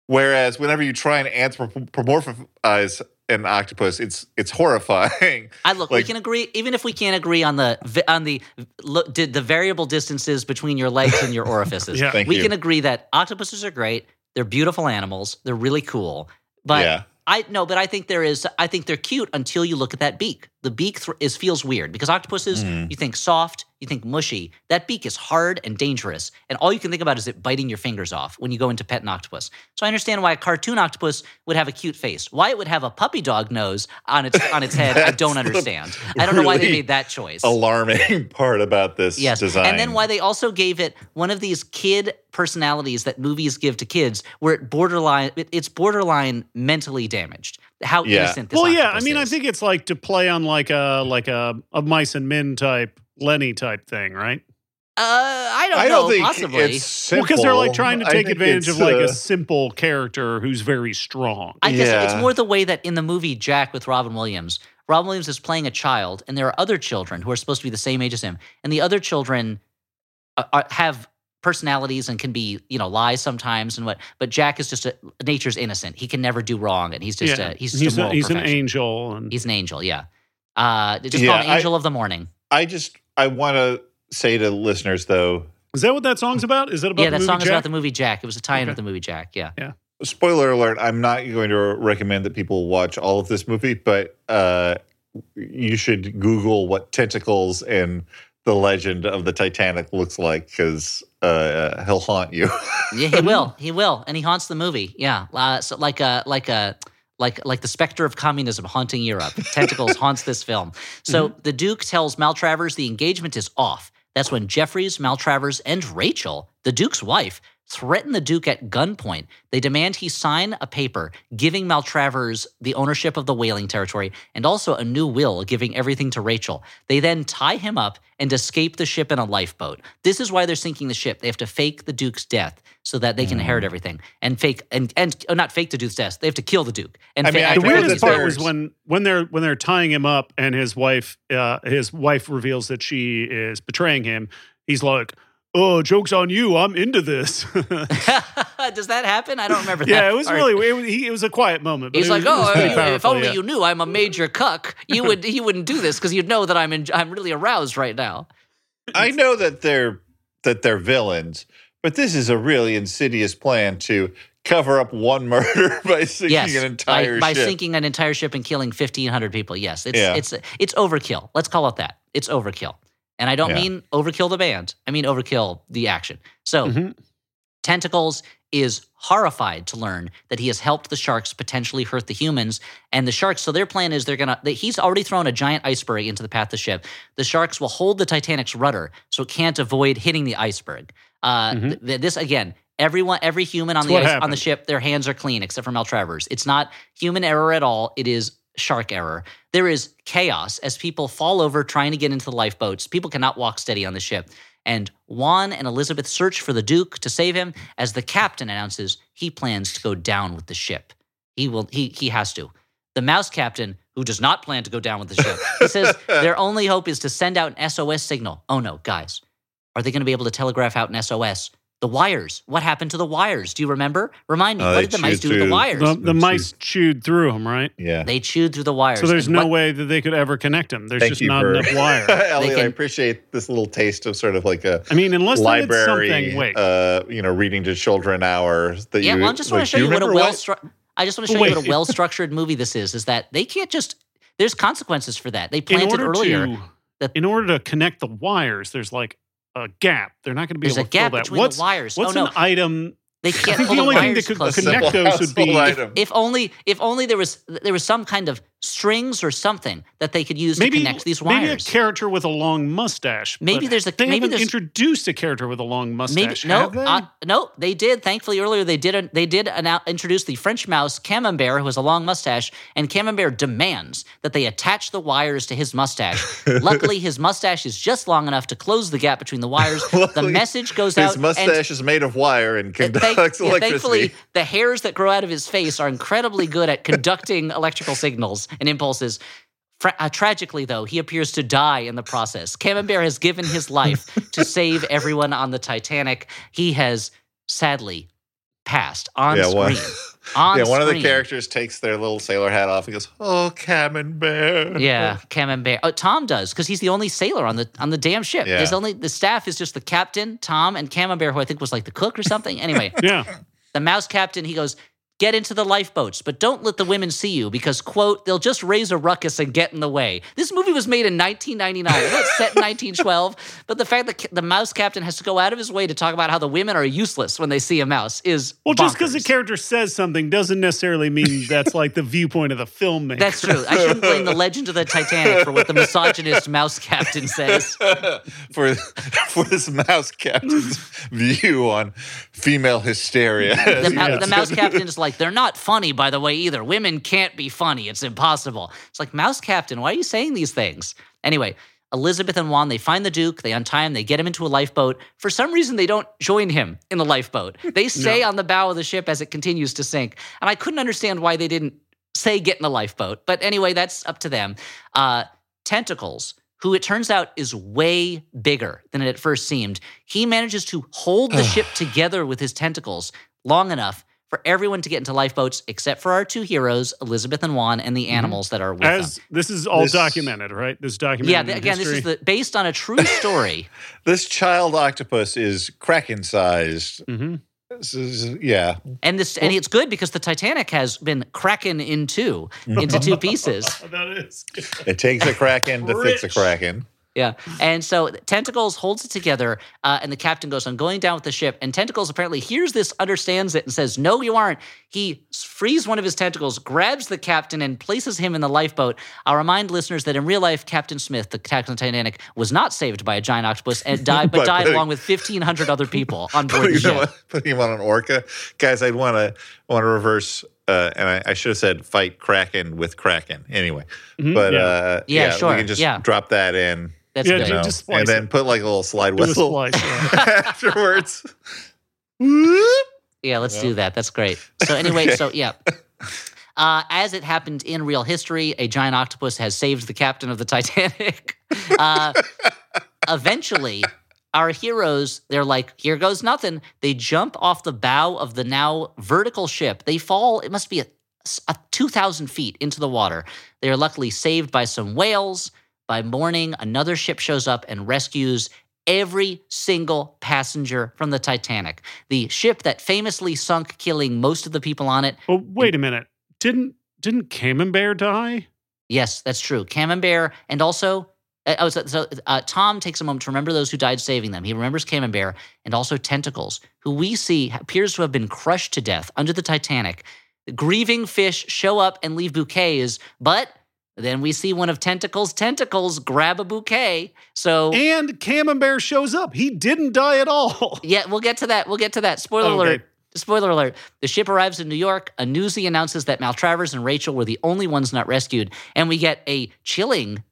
Whereas whenever you try and anthropomorphize an octopus, it's it's horrifying. I look. Like, we can agree, even if we can't agree on the on the look, did the variable distances between your legs and your orifices. Yeah. Thank we you. can agree that octopuses are great. They're beautiful animals. They're really cool. But yeah, I no, but I think there is. I think they're cute until you look at that beak. The beak th- is feels weird because octopuses, Mm. you think soft, you think mushy. That beak is hard and dangerous, and all you can think about is it biting your fingers off when you go into pet an octopus. So I understand why a cartoon octopus would have a cute face. Why it would have a puppy dog nose on its on its head, I don't the understand. I don't know why they made that choice. alarming part about this Yes, design. and then why they also gave it one of these kid personalities that movies give to kids, where it borderline it- it's borderline mentally damaged. How Yeah. innocent this well, yeah. I octopus mean, I think it's like to play on like a like a, a mice and men type Lenny type thing, right? Uh, I don't I don't think possibly. it's Well, because they're like trying to take advantage of like uh, a simple character who's very strong. I guess it's more the way that in the movie Jack with Robin Williams, Robin Williams is playing a child, and there are other children who are supposed to be the same age as him, and the other children uh, are, have personalities and can be you know lies sometimes and what. But Jack is just a nature's innocent. He can never do wrong, and he's just yeah, a, he's just he's, a a- he's an angel, and He's an angel, yeah. Uh, just Yeah, call him I- Angel of the Morning. I just I want to say to listeners though, is that what that song's about? Is that about Yeah, the that movie song is about the movie Jack. It was a tie-in Okay. with the movie Jack. Yeah. Yeah. spoiler alert, I'm not going to recommend that people watch all of this movie, but uh, you should Google what tentacles and the legend of the Titanic looks like because uh, he'll haunt you. Yeah, he will. He will, and he haunts the movie. Yeah, uh, so like a like a like like the specter of communism haunting Europe. Tentacles haunts this film. So mm-hmm. the Duke tells Maltravers the engagement is off. That's when Jeffries, Maltravers, and Rachel, the Duke's wife, threaten the Duke at gunpoint. They demand he sign a paper giving Maltravers the ownership of the whaling territory and also a new will giving everything to Rachel. They then tie him up and escape the ship in a lifeboat. This is why they're sinking the ship. They have to fake the Duke's death so that they can Mm. inherit everything and fake and and oh, not fake the Duke's death. They have to kill the Duke. And I mean, fa- I the and weirdest that his part was when when they're when they're tying him up and his wife uh, his wife reveals that she is betraying him. He's like, "Oh, jokes on you! I'm into this." Does that happen? I don't remember that. yeah, it was part. really it was, he, it was a quiet moment. But He's like, was, oh, pretty you- if only yeah. you knew I'm a major cuck, you would you wouldn't do this because you'd know that I'm in, I'm really aroused right now. I know that they're that they're villains, but this is a really insidious plan to cover up one murder by sinking yes, an entire by, by ship. sinking an entire ship and killing fifteen hundred people. Yes, it's Yeah. it's it's overkill. Let's call it that. It's overkill, and I don't Yeah. mean overkill the band. I mean overkill the action. So Mhm. Tentacles is horrified to learn that he has helped the sharks potentially hurt the humans. And the sharks, so their plan is they're gonna. He's already thrown a giant iceberg into the path of the ship. The sharks will hold the Titanic's rudder so it can't avoid hitting the iceberg. Uh, Mhm. th- th- this again. Everyone, every human on That's the ice, on the ship, their hands are clean except for Maltravers. It's not human error at all. It is shark error. There is chaos as people fall over trying to get into the lifeboats. People cannot walk steady on the ship. And Juan and Elizabeth search for the Duke to save him as the captain announces he plans to go down with the ship. He will he he has to. The mouse captain, who does not plan to go down with the ship, he says their only hope is to send out an SOS signal. Oh no, guys. Are they going to be able to telegraph out an SOS? The wires. What happened to the wires? Do you remember? Remind me. Oh, what did the mice chewed do with the wires? The, the mice chewed through them, right? Yeah. They chewed through the wires. So there's And no what- way that they could ever connect them. There's just not for enough wire. Elliott, I appreciate this little taste of sort of like a I mean, unless they did library, something. Wait, uh, you know, reading to children hours. That Yeah, you, well, I just want to show do you what a well stru- I just want to show you what a well structured movie this is. Is that they can't just there's consequences for that. They in planted order earlier. to that- in order to connect the wires, there's like a gap. They're not going to be There's able a to fill that. between what's the wires. Oh, what's oh no, an item? they can't think pull the the, only thing wires that could connect those would be- household item. If only if only there was there was some kind of strings or something that they could use Maybe to connect these wires. maybe a character with a long mustache. Maybe there's a- they maybe haven't introduced a character with a long Maybe mustache. no, have they? uh, no, they did. Thankfully, earlier they did. They did introduce the French mouse Camembert, who has a long mustache, and Camembert demands that they attach the wires to his mustache. Luckily, his mustache is just long enough to close the gap between the wires. the message goes out. His and- mustache is made of wire and conducts yeah, electricity. thankfully, the hairs that grow out of his face are incredibly good at conducting electrical signals and impulses. Fra- uh, tragically, though, he appears to die in the process. Camembert has given his life to save everyone on the Titanic. He has sadly passed on Yeah, one- screen. On yeah, one of the characters takes their little sailor hat off and goes, "Oh, Camembert." Yeah, Camembert. Oh, Tom does because he's the only sailor on the on the damn ship. Yeah. There's only the staff is just the captain, Tom, and Camembert, who I think was like the cook or something. Anyway, yeah, the mouse captain, he goes, Get into the lifeboats, but don't let the women see you because, quote, they'll just raise a ruckus and get in the way. This movie was made in 1999. I know it's set in 1912, but the fact that the mouse captain has to go out of his way to talk about how the women are useless when they see a mouse is. well, just because a character says something doesn't necessarily mean that's like the viewpoint of the filmmaker. That's true. I shouldn't blame the legend of the Titanic for what the misogynist mouse captain says. for for this mouse captain's view on female hysteria. The, mou- the mouse captain is like, they're not funny, by the way, either. Women can't be funny. It's impossible. It's like, mouse captain, why are you saying these things? Anyway, Elizabeth and Juan, they find the Duke, they untie him, they get him into a lifeboat. For some reason, they don't join him in the lifeboat. They stay on the bow of the ship as it continues to sink. And I couldn't understand why they didn't say get in the lifeboat. But anyway, that's up to them. Uh, Tentacles, who it turns out is way bigger than it at first seemed, he manages to hold the ship together with his tentacles long enough for everyone to get into lifeboats except for our two heroes, Elizabeth and Juan, and the animals that are with them. As this is all This- documented, right? This documented. Yeah, in th- again, this is the, based on a true story. this child octopus is kraken sized. Mhm. This is yeah. And this and it's good because the Titanic has been cracking in two, into two pieces. That is. It takes a kraken to fix a Rich. kraken. Yeah. And so Tentacles holds it together, uh, and the captain goes, I'm going down with the ship. And Tentacles apparently hears this, understands it, and says, No, you aren't. He frees one of his tentacles, grabs the captain, and places him in the lifeboat. I'll remind listeners that in real life, Captain Smith, the captain of the Titanic, was not saved by a giant octopus and died, but By died putting- along with 1,500 other people on board the him, on, ship. putting him on an orca, guys. I'd want to want to reverse. Uh, and I, I should have said fight kraken with kraken anyway. Mhm, But yeah. uh, Yeah, yeah, sure, we can just yeah. drop that in. That's Yeah, good. you just splice and then it. put like a little slide Do whistle splice, yeah. afterwards. Yeah, let's Yeah. do that. That's great. So anyway, Okay. so yeah. Uh, as it happened in real history, a giant octopus has saved the captain of the Titanic. Uh, eventually, our heroes, they're like, here goes nothing. They jump off the bow of the now vertical ship. They fall, it must be a, a 2,000 feet into the water. They are luckily saved by some whales. By morning, another ship shows up and rescues every single passenger from the Titanic. The ship that famously sunk, killing most of the people on it. Well, wait a minute. Didn't didn't Camembert die? Yes, that's true. Camembert, and also, uh, oh, so, so uh, Tom takes a moment to remember those who died saving them. He remembers Camembert and also Tentacles, who we see appears to have been crushed to death under the Titanic. The grieving fish show up and leave bouquets, but then we see one of Tentacles' tentacles grab a bouquet. So And Camembert shows up. He didn't die at all. Yeah, we'll get to that. We'll get to that. Spoiler Okay. alert. spoiler alert: the ship arrives in New York. A newsie announces that Maltravers and Rachel were the only ones not rescued, and we get a chilling,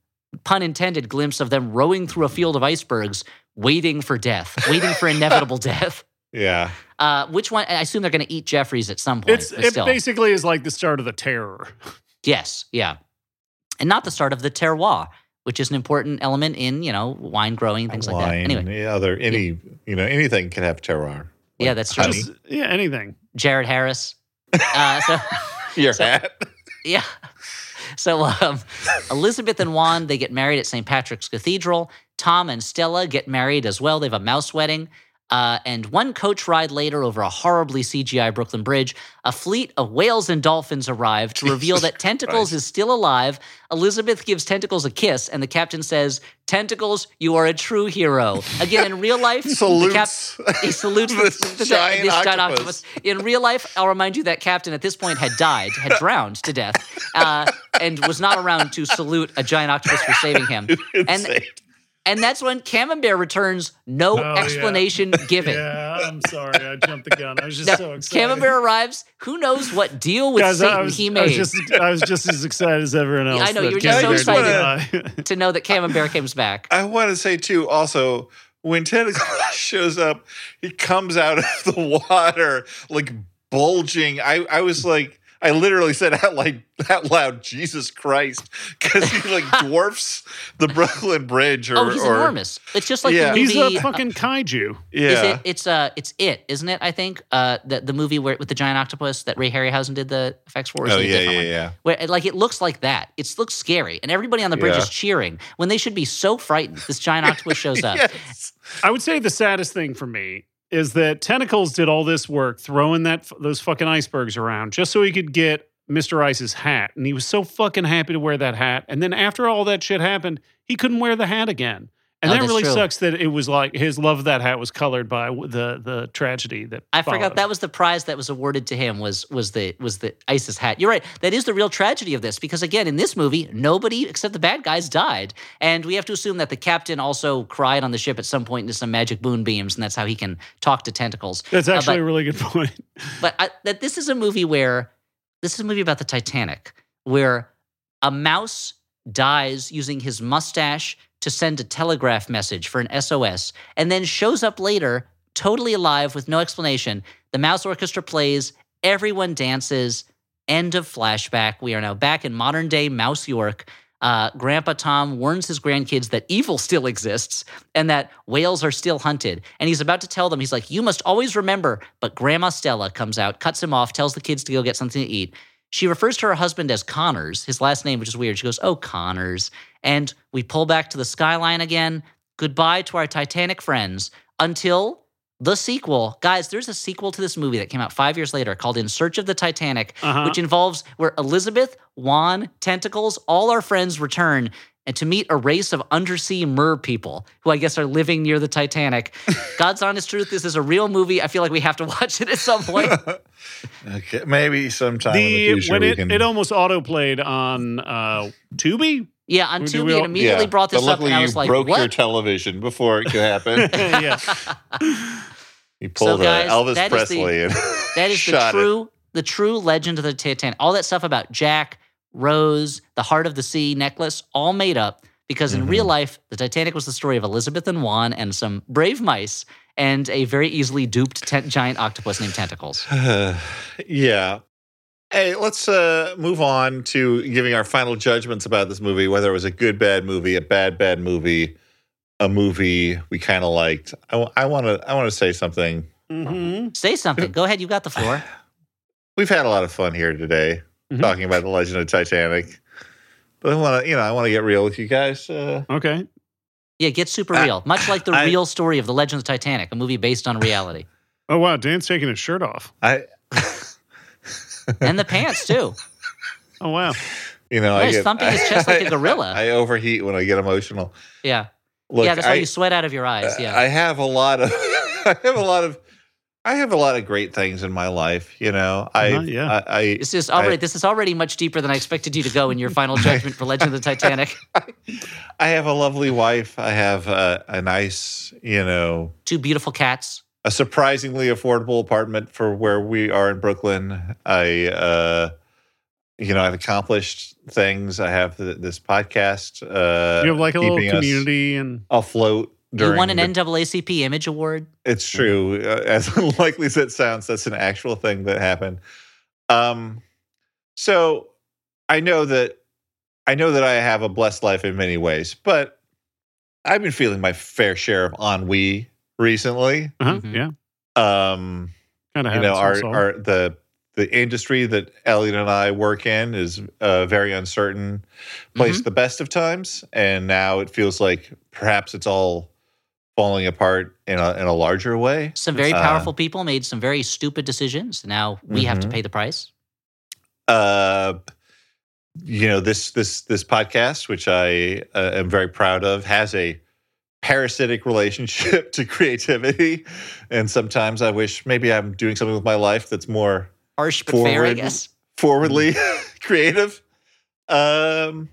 pun intended, glimpse of them rowing through a field of icebergs, waiting for death, waiting for inevitable death. Yeah. Uh, which one? I assume they're going to eat Jeffries at some point. It's it basically is like the start of the terror. Yes, yeah. And not the start of the terroir, which is an important element in, you know, wine growing, things like that. Anyway, yeah, other any you know anything can have terroir. Yeah, that's true. Just yeah, anything. Jared Harris. Uh, so, Your So- hat. yeah. So um, Elizabeth and Juan, they get married at St. Patrick's Cathedral. Tom and Stella get married as well. They have a mouse wedding. Uh, and one coach ride later over a horribly CGI Brooklyn Bridge, a fleet of whales and dolphins arrive to reveal that Tentacles Christ. is still alive. Elizabeth gives Tentacles a kiss, and the captain says, Tentacles, you are a true hero. Again, in real life, the cap- he salutes This the, the- giant this giant octopus. octopus. In real life, I'll remind you that captain at this point had died, had drowned to death, uh, and was not around to salute a giant octopus for saving him. And. And that's when Camembert returns, no Oh, yeah. explanation given. Yeah, I'm sorry, I jumped the gun. I was just Now, so excited. Camembert arrives. Who knows what deal with Guys, Satan I was, he I made was just I was just as excited as everyone else. I know, you were just so excited didn't die. to know that Camembert comes back. I want to say too. Also, when Ted shows up, he comes out of the water like bulging. I I was like. I literally said out like out loud, Jesus Christ, because he like dwarfs the Brooklyn Bridge. Or, Oh, he's or, enormous. It's just like Yeah. the He's a fucking kaiju. Yeah, Is it? It's uh, it's it, isn't it? I think uh, the the movie where with the giant octopus that Ray Harryhausen did the effects for. or is oh it a yeah, yeah, one? yeah. Where like it looks like that. It looks scary, and everybody on the bridge Yeah. is cheering when they should be so frightened. This giant octopus shows up. Yes. I would say the saddest thing for me is that Tentacles did all this work throwing that those fucking icebergs around just so he could get Mr. Ice's hat, and he was so fucking happy to wear that hat. And then after all that shit happened, he couldn't wear the hat again. And Oh, that really true. sucks that it was like his love of that hat was colored by the the tragedy that I forgot that was the prize that was awarded to him was was the was the Ice's hat. You're right. That is the real tragedy of this because again in this movie nobody except the bad guys died, and we have to assume that the captain also cried on the ship at some point into some magic boon beams, and that's how he can talk to tentacles. That's Uh, but- actually a really good point. but I, that this is a movie where this is a movie about the Titanic, where a mouse dies using his mustache to send a telegraph message for an SOS, and then shows up later, totally alive with no explanation. The mouse orchestra plays, everyone dances. End of flashback. We are now back in modern day Mouse York. Uh, Grandpa Tom warns his grandkids that evil still exists and that whales are still hunted. And he's about to tell them, he's like, You must always remember. But Grandma Stella comes out, cuts him off, tells the kids to go get something to eat. She refers to her husband as Connors, his last name, which is weird. She goes, Oh, Connors. And we pull back to the skyline again. Goodbye to our Titanic friends until the sequel. Guys, there's a sequel to this movie that came out five years later called In Search of the Titanic, Uh-huh. which involves where Elizabeth, Juan, Tentacles, all our friends return and to meet a race of undersea mer people who I guess are living near the Titanic. God's honest truth, this is a real movie. I feel like we have to watch it at some point. Okay, maybe sometime in the The future when we it, can. it almost auto played on uh, Tubi. Yeah, on Do Tubi, we it immediately yeah, brought this but up, and luckily I you was like, broke "What?" your television before it could happen. yeah, you pulled guys, a Elvis that is the- Presley and That is the shot it. true, the true legend of the Titanic. All that stuff about Jack, Rose, the Heart of the Sea necklace, all made up because in Mm-hmm. real life, the Titanic was the story of Elizabeth and Juan and some brave mice and a very easily duped tent- giant octopus named Tentacles. yeah. Hey, let's uh, move on to giving our final judgments about this movie, whether it was a good, bad movie, a bad, bad movie, a movie we kind of liked. I want to I want to say something. hmm Say something. Go ahead. You got the floor. We've had a lot of fun here today Mhm. talking about the Legend of Titanic. But I want to, you know, I want to get real with you guys. Uh, okay. Yeah, get super I- real. Much like the I- real story of the Legend of Titanic, a movie based on reality. Oh wow, Dan's taking his shirt off. I, and the pants, too. Oh wow. you know, Yeah, he's get thumping his chest like a gorilla. I, overheat when I get emotional. Yeah. Look, yeah, that's why I, you sweat out of your eyes. Yeah. I have a lot of I have a lot of I have a lot of great things in my life, you know. I Uh-huh, yeah. I, I This is already I- this is already much deeper than I expected you to go in your final judgment for Legend of the Titanic. I have a lovely wife. I have a, a nice, you know, Two beautiful cats. a surprisingly affordable apartment for where we are in Brooklyn. I, uh, you know, I've accomplished things. I have th- this podcast. Uh, you have like a little community and afloat. You won an the- NAACP Image Award. It's true. Uh, as unlikely as it sounds, that's an actual thing that happened. Um, so I know that I know that I have a blessed life in many ways, but I've been feeling my fair share of ennui recently. uh-huh, Mhm. yeah, Um, kind of you know, our, our the the industry that Elliott and I work in is a very uncertain place. The best of times, and now it feels like perhaps it's all falling apart in a in a larger way. Some very Uh, powerful people made some very stupid decisions. Now we have to Mhm. pay the price. uh you know this this this podcast which i uh, am very proud of has a parasitic relationship to creativity and sometimes i wish maybe i'm doing something with my life that's more Harsh but fair, I guess. forwardly creative um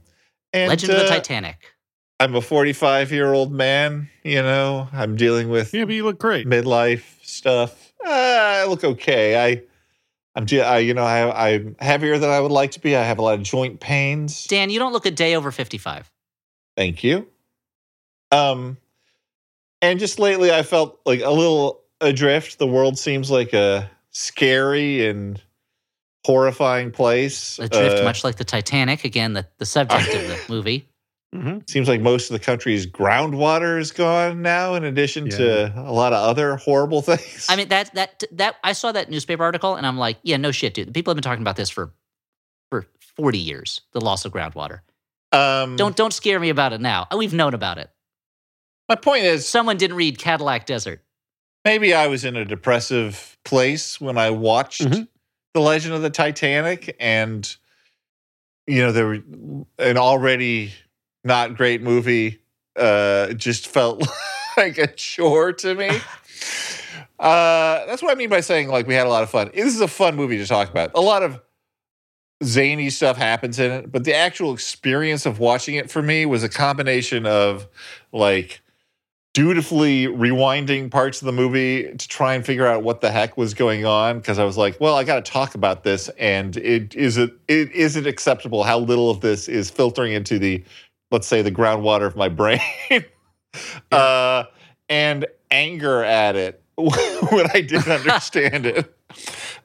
and Legend of the uh, Titanic. I'm a 45 year old man you know i'm dealing with yeah, but you look great. midlife stuff. Uh, I look okay. I, I'm, ju- I, you know, I, I'm heavier than I would like to be. I have a lot of joint pains. Dan, you don't look a day over 55. Thank you. Um, and just lately, I felt like a little adrift. The world seems like a scary and horrifying place. Adrift, Uh, much like the Titanic. Again, the, the subject of the movie. Hmm Seems like most of the country's groundwater is gone now, in addition to a lot of other horrible things. I mean, that that that I saw that newspaper article, and I'm like, yeah, no shit, dude. People have been talking about this for for 40 years. The loss of groundwater. um, Don't don't scare me about it now. We've known about it. My point is, Someone didn't read Cadillac Desert. maybe I was in a depressive place when I watched Mhm. The Legend of the Titanic, and you know, there were an already not great movie uh, just felt like a chore to me. Uh, that's what I mean by saying like we had a lot of fun. This is a fun movie to talk about. A lot of zany stuff happens in it, but the actual experience of watching it for me was a combination of like dutifully rewinding parts of the movie to try and figure out what the heck was going on because I was like, well, I got to talk about this, and it is it, it is it acceptable how little of this is filtering into the let's say the groundwater of my brain, uh, and anger at it when I didn't understand it.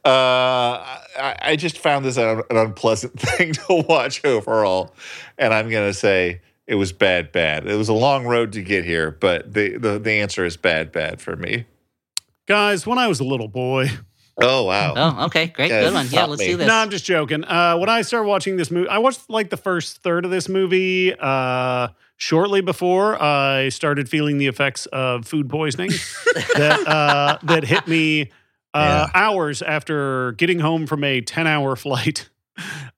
Uh, I, I just found this an, an unpleasant thing to watch overall, and I'm gonna say it was bad, bad. It was a long road to get here, but the the, the answer is bad, bad for me. Guys, when I was a little boy, Oh wow! Oh, okay, great, Yeah, good one. Yeah, let's me. do this. No, I'm just joking. Uh, when I started watching this movie, I watched like the first third of this movie. Uh, shortly before I started feeling the effects of food poisoning that uh, that hit me uh, hours after getting home from a 10 hour flight.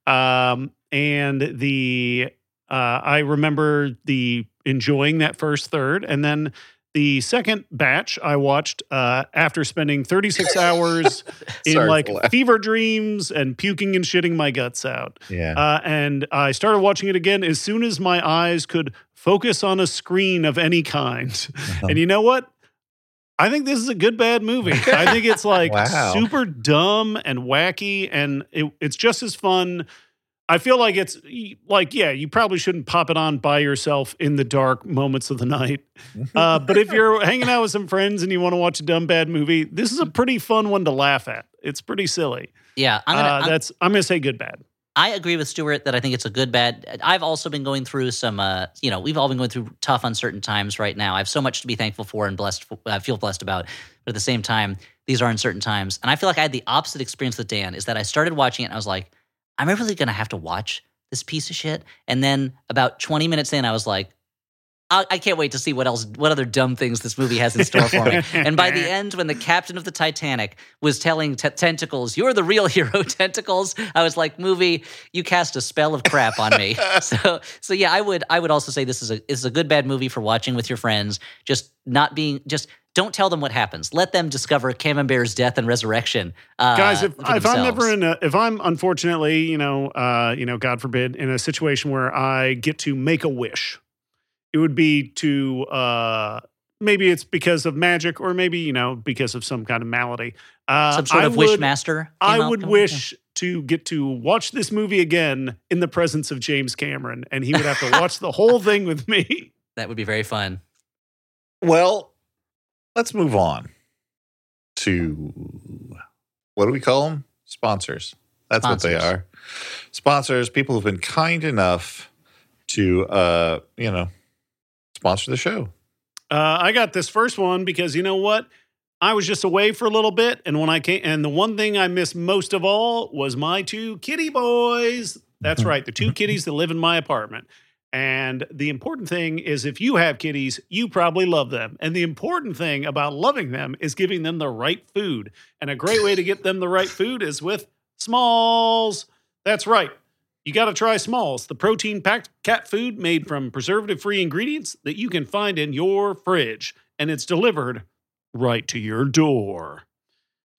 Um, and the uh, I remember the enjoying that first third, and then the second batch I watched uh, after spending 36 hours in Sorry like for fever dreams and puking and shitting my guts out. yeah. Uh, and I started watching it again as soon as my eyes could focus on a screen of any kind. Uh-huh. And you know what? I think this is a good bad movie. I think it's like Wow. super dumb and wacky, and it, it's just as fun. I feel like it's like, yeah, you probably shouldn't pop it on by yourself in the dark moments of the night. Uh, but if you're hanging out with some friends and you want to watch a dumb bad movie, this is a pretty fun one to laugh at. It's pretty silly. yeah, I'm gonna. uh, I'm- that's I'm gonna say good bad. I agree with Stuart that I think it's a good bad. I've also been going through some, uh, you know, we've all been going through tough, uncertain times right now. I have so much to be thankful for and blessed. For, I feel blessed about, but at the same time, these are uncertain times, and I feel like I had the opposite experience with Dan. Is that I started watching it and I was like, am really going to have to watch this piece of shit? And then about 20 minutes in, I was like. I I can't wait to see what else, what other dumb things this movie has in store for me. And by the end, when the captain of the Titanic was telling t- Tentacles, "You're the real hero, Tentacles," I was like, "Movie, you cast a spell of crap on me." so, so yeah, I would, I would also say this is a, this is a good bad movie for watching with your friends. Just not being, just don't tell them what happens. Let them discover Camembert's death and resurrection. Uh, guys if, if i'm never in a if i'm unfortunately you know uh you know god forbid in a situation where i get to make a wish it would be to uh maybe it's because of magic, or maybe you know because of some kind of malady. Uh, Some sort I of wish master. I out- would came out? wish to get to watch this movie again in the presence of James Cameron, and he would have to watch the whole thing with me. that would be very fun. Well, let's move on to what do we call them? Sponsors. That's what they are. Sponsors, people who've been kind enough to, uh, you know, sponsor the show. Uh, I got this first one because you know what? I was just away for a little bit, and when I came, and the one thing I missed most of all was my two kitty boys. That's right, the two kitties that live in my apartment. And the important thing is, if you have kitties, you probably love them. And the important thing about loving them is giving them the right food. And a great way to get them the right food is with Smalls. That's right. You got to try Smalls, the protein packed cat food made from preservative free ingredients that you can find in your fridge. And it's delivered right to your door.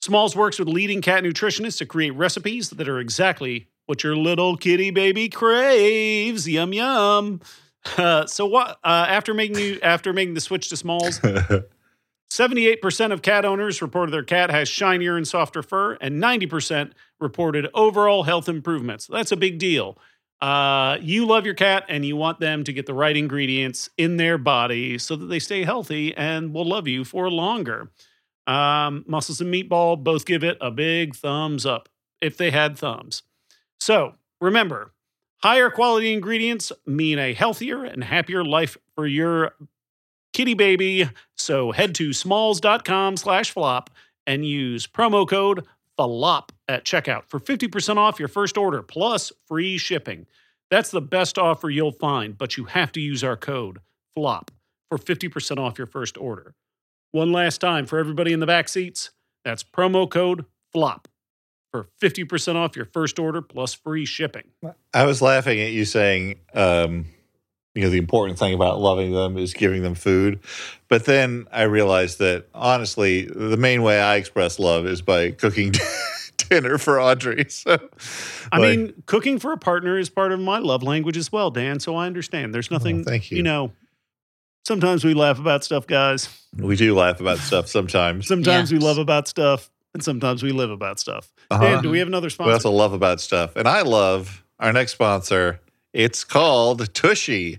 Smalls works with leading cat nutritionists to create recipes that are exactly what your little kitty baby craves. Yum yum. Uh, so what? Uh, after making you after making the switch to Smalls, 78% of cat owners reported their cat has shinier and softer fur, and 90% reported overall health improvements. That's a big deal. Uh, you love your cat and you want them to get the right ingredients in their body so that they stay healthy and will love you for longer. Um, Muscles and Meatball both give it a big thumbs up if they had thumbs. So remember, higher quality ingredients mean a healthier and happier life for your kitty baby. So head to smalls.com slash flop and use promo code FLOP at checkout for 50% off your first order plus free shipping. That's the best offer you'll find, but you have to use our code FLOP for 50% off your first order. One last time for everybody in the back seats, that's promo code FLOP for 50% off your first order plus free shipping. I was laughing at you saying, um, you know, the important thing about loving them is giving them food. But then I realized that honestly, the main way I express love is by cooking dinner for Audrey. So, I like, mean, cooking for a partner is part of my love language as well, Dan. So I understand. There's nothing, thank you. you know, sometimes we laugh about stuff, guys. we do laugh about stuff sometimes. Sometimes Yeah. we love about stuff, and sometimes we live about stuff. Uh-huh. Dan, do we have another sponsor? We sponsor? also love about stuff. And I love our next sponsor. It's called Tushy.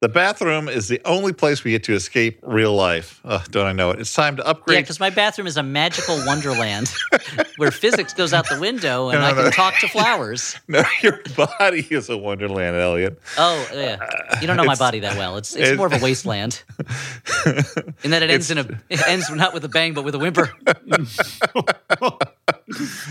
The bathroom is the only place we get to escape real life. Ugh, don't I know it? It's time to upgrade. Yeah, because my bathroom is a magical wonderland where physics goes out the window and No, I can no. talk to flowers. no, your body is a wonderland, Elliott. Oh, yeah. You don't know my body that well. It's it's it- more of a wasteland. In that it ends in a it ends not with a bang but with a whimper.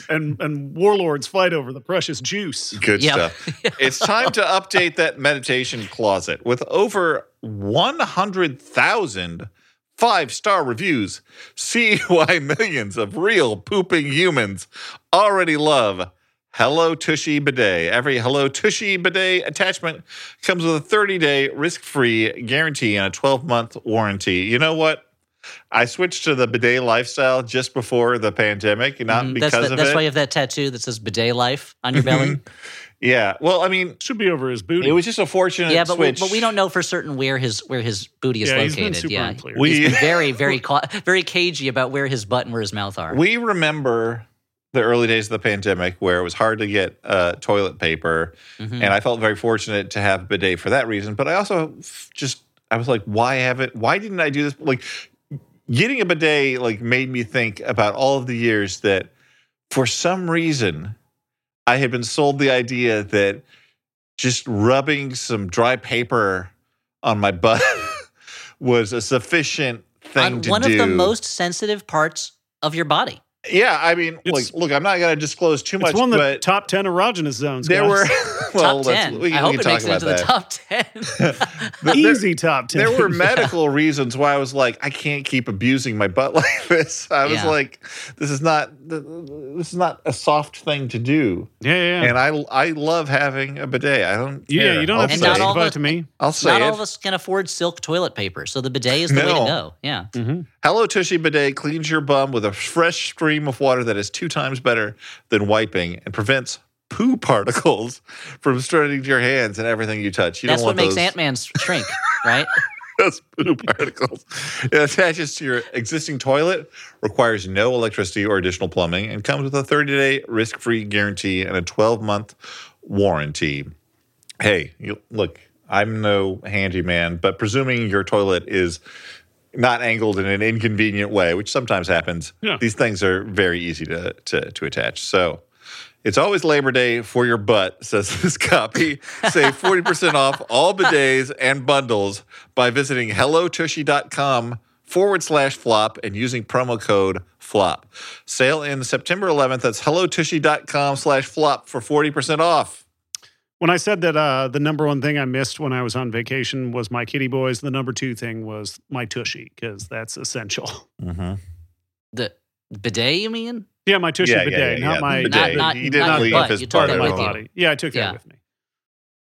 And and warlords fight over the precious juice. Good Yep. stuff. it's time to update that meditation closet with over 100,000 five star reviews. See why millions of real pooping humans already love Hello Tushy Bidet. Every Hello Tushy Bidet attachment comes with a 30 day risk free guarantee and a 12 month warranty. You know what? I switched to the bidet lifestyle just before the pandemic, not Mm, because that's the- of that's it. why you have that tattoo that says bidet life on your belly. yeah. Well, I mean, Should be over his booty. It was just a fortunate yeah, but we, switch. but we don't know for certain where his where his booty is yeah, he's located. been super yeah, unclear. We- he's been very very ca- very cagey about where his butt and where his mouth are. We remember the early days of the pandemic where it was hard to get uh, toilet paper, Mhm. and I felt very fortunate to have a bidet for that reason. But I also f- just I was like, why haven't? Why didn't I do this? Like getting a bidet like made me think about all of the years that for some reason I had been sold the idea that just rubbing some dry paper on my butt was a sufficient thing on to one do. of the most sensitive parts of your body. Yeah, I mean, It's- like, look, I'm not going to disclose too much. it's much, one of the but top ten erogenous zones. there guys. were well, top let's- ten. we, I we hope can it talk makes it about into the top ten. There- easy top ten. There were medical reasons why I was like, I can't keep abusing my butt like this. I was Yeah. like, this is not this is not a soft thing to do, yeah, yeah. yeah. and I I love having a bidet. I don't. yeah, care. you don't I'll have to And say it. all goodbye the- to me. I'll say Not it. all of us can afford silk toilet paper, so the bidet is the way to go. Yeah. Mm-hmm. Hello Tushy Bidet cleans your bum with a fresh stream of water that is two times better than wiping and prevents poo particles from spreading to your hands and everything you touch. You That's don't what makes those. Ant Man shrink, right? dust poo particles. It attaches to your existing toilet, requires no electricity or additional plumbing, and comes with a 30 day risk free guarantee and a 12 month warranty. Hey, you, look, I'm no handyman, but presuming your toilet is not angled in an inconvenient way, which sometimes happens, Yeah. these things are very easy to, to, to attach. So it's always Labor Day for your butt, says this copy. Save 40% off all bidets and bundles by visiting hellotushy.com forward slash flop and using promo code flop. Sale in September 11th. That's hellotushy.com slash flop for 40% off. When I said that uh, the number one thing I missed when I was on vacation was my kitty boys, the number two thing was my tushy because that's essential. Mm-hmm. The bidet, you mean? Yeah, my tushy Yeah, yeah, bidet, yeah, not yeah, my the bidet. Not- not- he didn't not your leave butt. his You took part that at with you. body. Yeah, I took that with me.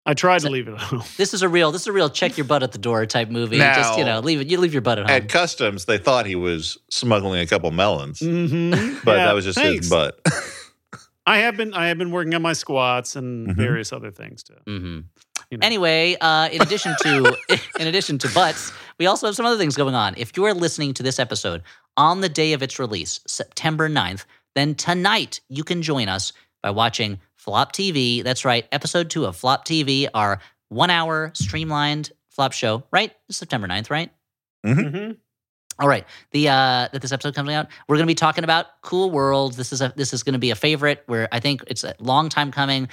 I tried So- to leave it at home. This is a real. This is a real. Check your butt at the door type movie. Just you know, leave it. You leave your butt at home. At customs, they thought he was smuggling a couple melons, Mm-hmm. but that was just his butt. I have been I have been working on my squats and Mhm. various other things too. Mm-hmm. You know. Anyway, uh, in addition to in addition to butts, we also have some other things going on. If you are listening to this episode on the day of its release, September 9th, then tonight you can join us by watching Flop TV. That's right, episode two of Flop TV, our one hour streamlined flop show. Right, It's September 9th, right? Mhm. All right. The uh that this episode coming out, we're going to be talking about Cool World. This is a this is going to be a favorite where I think it's a long time coming.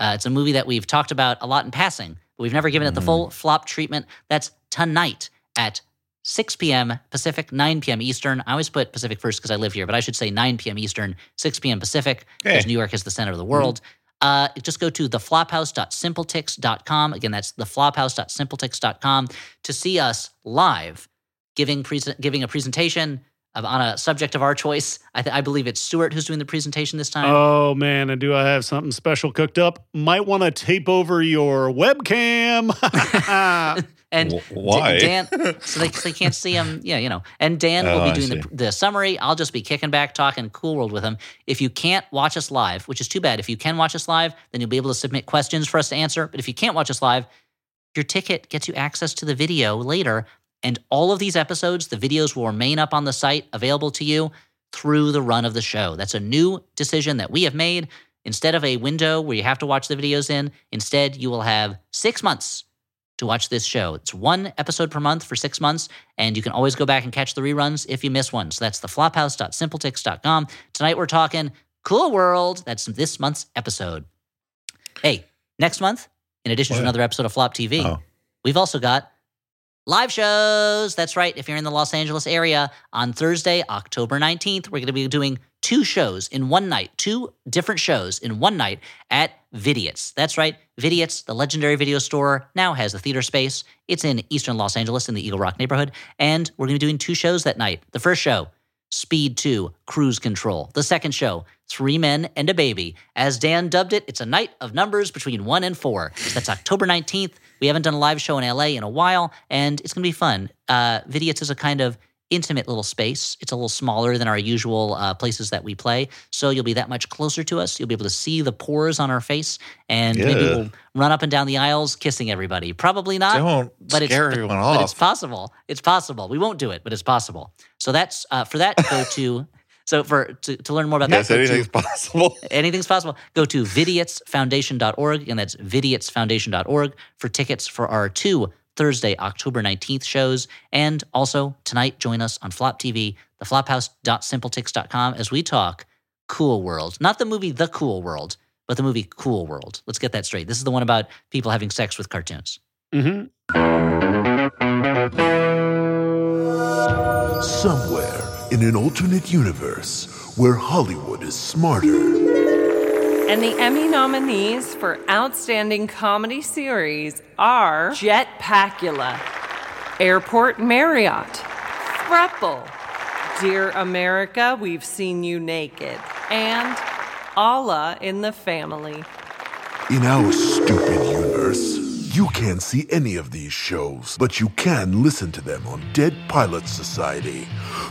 Uh, it's a movie that we've talked about a lot in passing, but we've never given it the full flop treatment. That's tonight at 6 p.m. Pacific, 9 p.m. Eastern. I always put Pacific first because I live here, but I should say 9 p.m. Eastern, 6 p.m. Pacific, because Hey. New York is the center of the world. Uh, just go to theflophouse.simpletix.com. Again, that's theflophouse.simpletix.com to see us live giving present giving a presentation of, on a subject of our choice. I, th- I believe it's Stuart who's doing the presentation this time. Oh man, and do I have something special cooked up? Might want to tape over your webcam. and Wh- D- why? Dan, so they, so they can't see him. Yeah, you know. And Dan Oh, will be doing the, the summary. I'll just be kicking back, talking Cool World with him. If you can't watch us live, which is too bad, if you can watch us live, then you'll be able to submit questions for us to answer. But if you can't watch us live, your ticket gets you access to the video later. And all of these episodes, the videos will remain up on the site, available to you through the run of the show. That's a new decision that we have made. Instead of a window where you have to watch the videos in, instead, you will have six months to watch this show. It's one episode per month for six months, and you can always go back and catch the reruns if you miss one. So that's theflophouse.simpletix.com. Tonight we're talking Cool World. That's this month's episode. Hey, next month, in addition to another episode of Flop TV, Oh. we've also got live shows. That's right. If you're in the Los Angeles area, on Thursday, October 19th, we're going to be doing two shows in one night, two different shows in one night at Vidiots. That's right. Vidiots, the legendary video store, now has a theater space. It's in eastern Los Angeles in the Eagle Rock neighborhood. And we're going to be doing two shows that night. The first show, Speed 2, Cruise Control. The second show, Three Men and a Baby. As Dan dubbed it, it's a night of numbers between one and four. That's October 19th. We haven't done a live show in LA in a while, and it's going to be fun. Uh, Vidiots is a kind of intimate little space. It's a little smaller than our usual uh, places that we play, so you'll be that much closer to us. You'll be able to see the pores on our face, and maybe we'll run up and down the aisles kissing everybody. Probably not Don't but it's but- but it's possible. It's possible. We won't do it, but it's possible. So that's uh, for that. Go to so for to, to learn more about yes, that. go to- anything's possible. anything's possible. Go to vidiotsfoundation.org, and that's vidiotsfoundation.org for tickets for our two Thursday, October 19th shows. And also tonight, join us on Flop TV, theflophouse.simpletix.com as we talk Cool World. Not the movie The Cool World, but the movie Cool World. Let's get that straight. This is the one about people having sex with cartoons. hmm Somewhere in an alternate universe where Hollywood is smarter, And the Emmy nominees for Outstanding Comedy Series are Jet Pacula, Airport Marriott, Thruple, Dear America, We've Seen You Naked, and Allah in the Family. in our stupid universe, can't see any of these shows, but you can listen to them on Dead Pilot Society,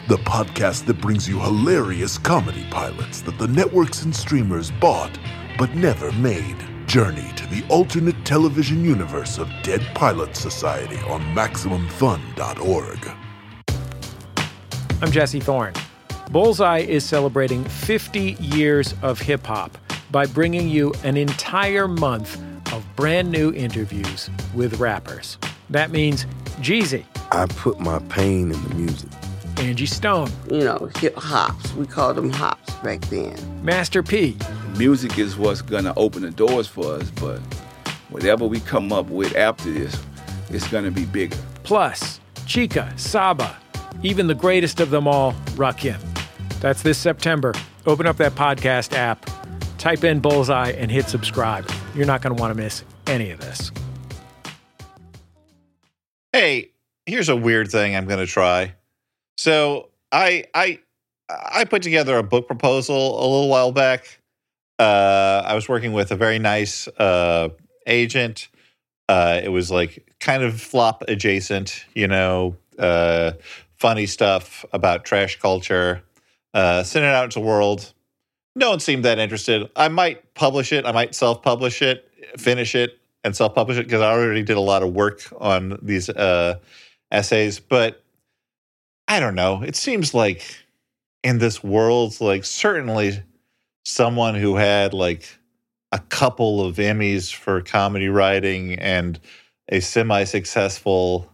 the podcast that brings you hilarious comedy pilots that the networks and streamers bought but never made. Journey to the alternate television universe of Dead Pilot Society on MaximumFun.org. I'm Jesse Thorne. Bullseye is celebrating 50 years of hip hop by bringing you an entire month of brand new interviews with rappers. That means Jeezy, I put my pain in the music. Angie Stone, you know, hip hops. We called them hops back then. Master P, Music is what's gonna open the doors for us, but whatever we come up with after this, it's gonna be bigger. plus Chika, Saba, even the greatest of them all, Rakim. That's this September. Open up that podcast app, type in Bullseye, and hit subscribe. You're not going to want to miss any of this. Hey, here's a weird thing I'm going to try. So I I I put together a book proposal a little while back. Uh, I was working with a very nice uh, agent. Uh, it was like kind of flop adjacent, you know, uh, funny stuff about trash culture. Uh, sent it out to the world. No one seemed that interested. I might publish it. I might self-publish it, finish it, and self-publish it because I already did a lot of work on these uh, essays. But I don't know. It seems like in this world, like certainly someone who had like a couple of Emmys for comedy writing and a semi-successful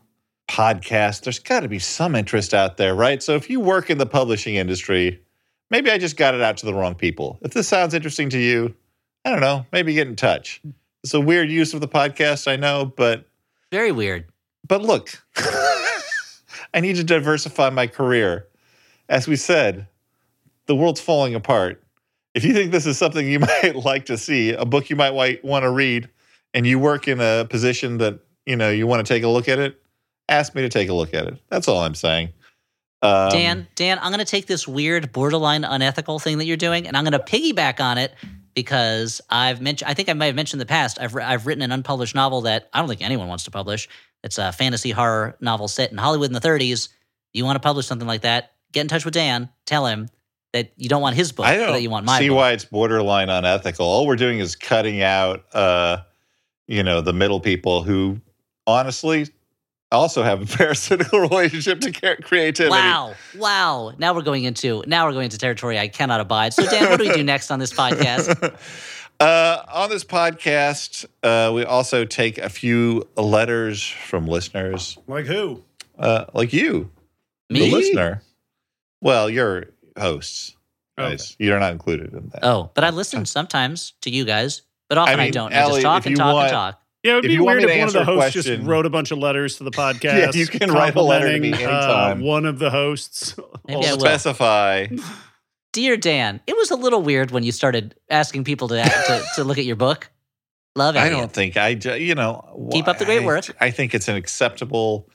podcast, there's got to be some interest out there, right? So if you work in the publishing industry, maybe I just got it out to the wrong people. If this sounds interesting to you, I don't know, maybe get in touch. It's a weird use of the podcast, I know, but Very weird. but look, I need to diversify my career. As we said, the world's falling apart. If you think this is something you might like to see, a book you might want to read, and you work in a position that you know you want to take a look at it, ask me to take a look at it. That's all I'm saying. Um, Dan, Dan, I'm going to take this weird, borderline unethical thing that you're doing, and I'm going to piggyback on it because I've mentioned. I think I might have mentioned in the past. I've I've written an unpublished novel that I don't think anyone wants to publish. It's a fantasy horror novel set in Hollywood in the 30s. You want to publish something like that? Get in touch with Dan. Tell him that you don't want his book, I don't that you want my see book. why it's borderline unethical. All we're doing is cutting out, uh, you know, the middle people who honestly also have a parasitical relationship to creativity. Wow! Wow! Now we're going into now we're going into territory I cannot abide. So Dan, what do we do next on this podcast? Uh, on this podcast, uh, we also take a few letters from listeners, Like who? uh, like you, Me? the listener. Well, you're hosts, Okay. You're not included in that. Oh, but I listen sometimes to you guys, but often I, mean, don't. I just talk and talk want- and talk. Yeah, it would If be you weird if one of the answer a hosts just wrote a bunch of letters to the podcast. you can write a letter to me complimenting, uh, one of the hosts. Maybe I will. Specify. Dear Dan, it was a little weird when you started asking people to to, to look at your book. Love it. I don't think I, you know, Keep up the great I- work. I think it's an acceptable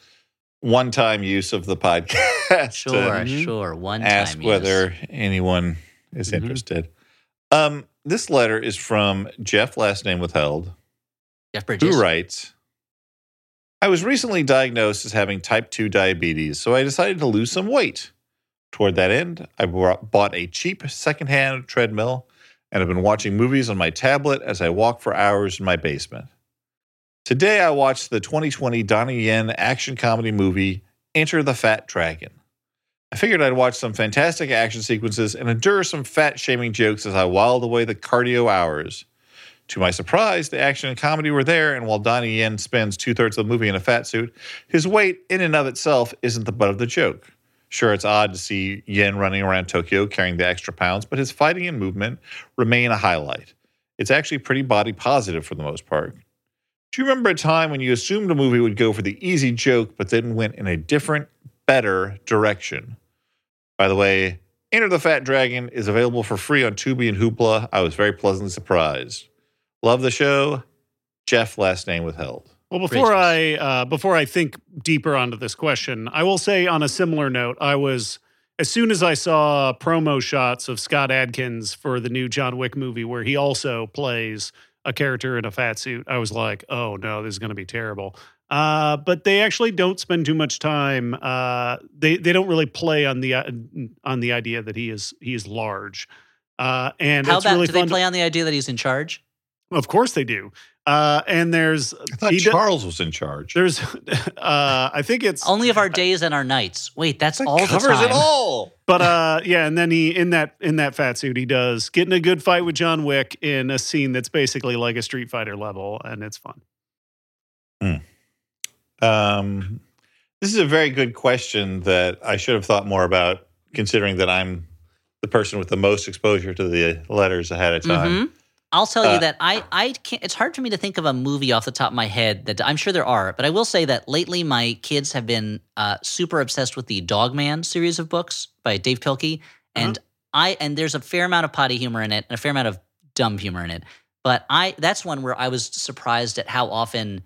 one-time use of the podcast. Sure, sure. One time. ask time. whether anyone is Mhm. interested. Um, this letter is from Jeff, last name withheld, Jeff Bridges. who writes. I was recently diagnosed as having type 2 diabetes, so I decided to lose some weight. Toward that end, I bought a cheap secondhand treadmill and have been watching movies on my tablet as I walk for hours in my basement. Today, I watched the 2020 Donnie Yen action comedy movie Enter the Fat Dragon. I figured I'd watch some fantastic action sequences and endure some fat shaming jokes as I whiled away the cardio hours. To my surprise, the action and comedy were there, and while Donnie Yen spends two thirds of the movie in a fat suit, his weight in and of itself isn't the butt of the joke. Sure, it's odd to see Yen running around Tokyo carrying the extra pounds, but his fighting and movement remain a highlight. It's actually pretty body positive for the most part. Do you remember a time when you assumed a movie would go for the easy joke, but then went in a different, better direction? By the way, Enter the Fat Dragon is available for free on Tubi and Hoopla. I was very pleasantly surprised. Love the show. Jeff, last name withheld. Well, before Bridges. I uh, before I think deeper onto this question, I will say on a similar note, I was as soon as I saw promo shots of Scott Adkins for the new John Wick movie, where he also plays a character in a fat suit, I was like, oh no, this is going to be terrible. Uh, but they actually don't spend too much time. Uh, they they don't really play on the uh, on the idea that he is he is large. Uh, and How it's about really do they fun. to- play on the idea that he's in charge? Of course they do. Uh, and there's I thought he do- Charles was in charge. there's uh, I think it's Only of our days and our nights. Wait, that's That all the covers time. it all. But uh, yeah, and then he in that in that fat suit he does get in a good fight with John Wick in a scene that's basically like a Street Fighter level, and it's fun. Um, this is a very good question that I should have thought more about, considering that I'm the person with the most exposure to the letters ahead of time. Mhm. I'll tell Uh, you that I I can't. It's hard for me to think of a movie off the top of my head that I'm sure there are, but I will say that lately my kids have been uh, super obsessed with the Dogman series of books by Dav Pilkey, and I and there's a fair amount of potty humor in it and a fair amount of dumb humor in it. But I that's one where I was surprised at how often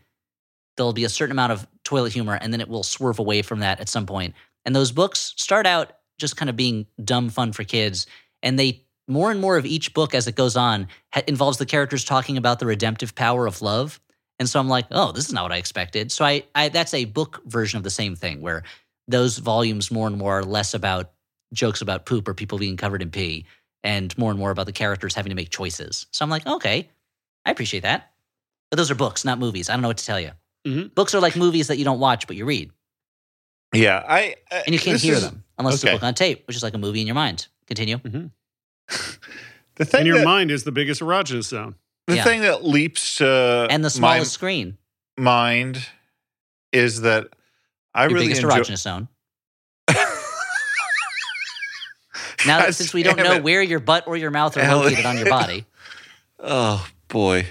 there'll be a certain amount of toilet humor and then it will swerve away from that at some point. And those books start out just kind of being dumb fun for kids, and they more and more of each book as it goes on ha- involves the characters talking about the redemptive power of love. And so I'm like, oh, this is not what I expected. So I, I that's a book version of the same thing where those volumes more and more are less about jokes about poop or people being covered in pee and more and more about the characters having to make choices. So I'm like, okay, I appreciate that. But those are books, not movies. I don't know what to tell you. Mhm. Books are like movies that you don't watch, but you read. Yeah, I uh, And you can't hear is- them unless it's a book on tape, which is like a movie in your mind. Continue. The thing And your that, mind is the biggest erogenous zone. the Yeah. thing that leaps to And the my smallest screen, mind is that I your really biggest enjoy. erogenous zone. Now, that since we don't know it. where your butt or your mouth are located on your body, Oh boy,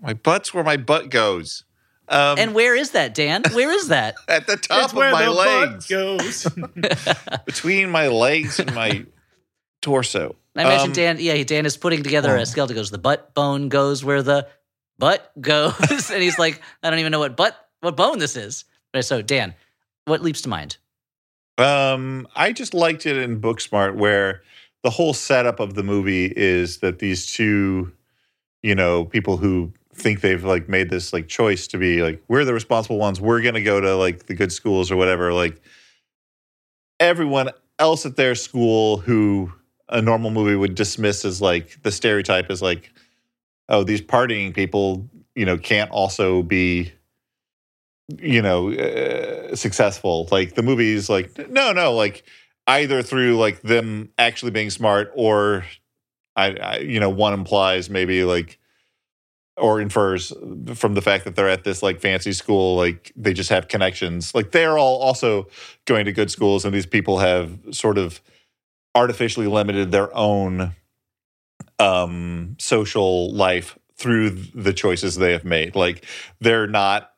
my butt's where my butt goes. Um, and where is that, Dan? Where is that? at the top It's of where my the legs, butt goes. between my legs and my torso. I imagine Um, Dan. Yeah, Dan is putting together oh. a skeleton. Goes the butt bone goes where the butt goes, and he's like, I don't even know what butt what bone this is. But so Dan, what leaps to mind? Um, I just liked it in Booksmart where the whole setup of the movie is that these two, you know, people who think they've like made this like choice to be like we're the responsible ones. We're gonna go to like the good schools or whatever. Like everyone else at their school who a normal movie would dismiss as like the stereotype is like, oh, these partying people, you know, can't also be you know uh, successful. Like the movie's like no no like either through like them actually being smart or I, I you know one implies maybe like or infers from the fact that they're at this like fancy school like they just have connections. Like they're all also going to good schools and these people have sort of artificially limited their own um social life through the choices they have made like they're not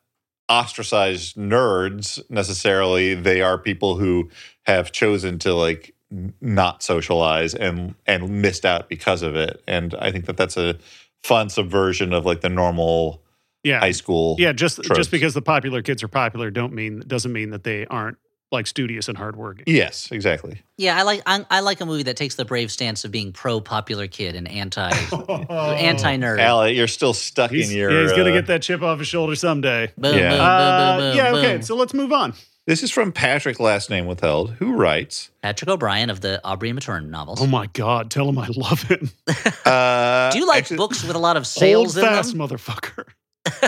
ostracized nerds necessarily they are people who have chosen to like not socialize and and missed out because of it and i think that that's a fun subversion of like the normal Yeah. high school Yeah, just tropes. just because the popular kids are popular don't mean doesn't mean that they aren't like studious and hardworking. yes exactly Yeah, I like I, I like a movie that takes the brave stance of being pro popular kid and anti anti nerd. Al, you're still stuck He's, in your yeah, he's gonna uh, get that chip off his shoulder someday. Boom, Yeah. boom, boom, Uh, boom, boom, yeah, okay. boom. So let's move on. this is from patrick last name withheld who writes Patrick O'Brian of the Aubrey and Maturin novels. Oh my god, tell him I love him. uh Do you like actually, books with a lot of Hold sales in fast, them? motherfucker.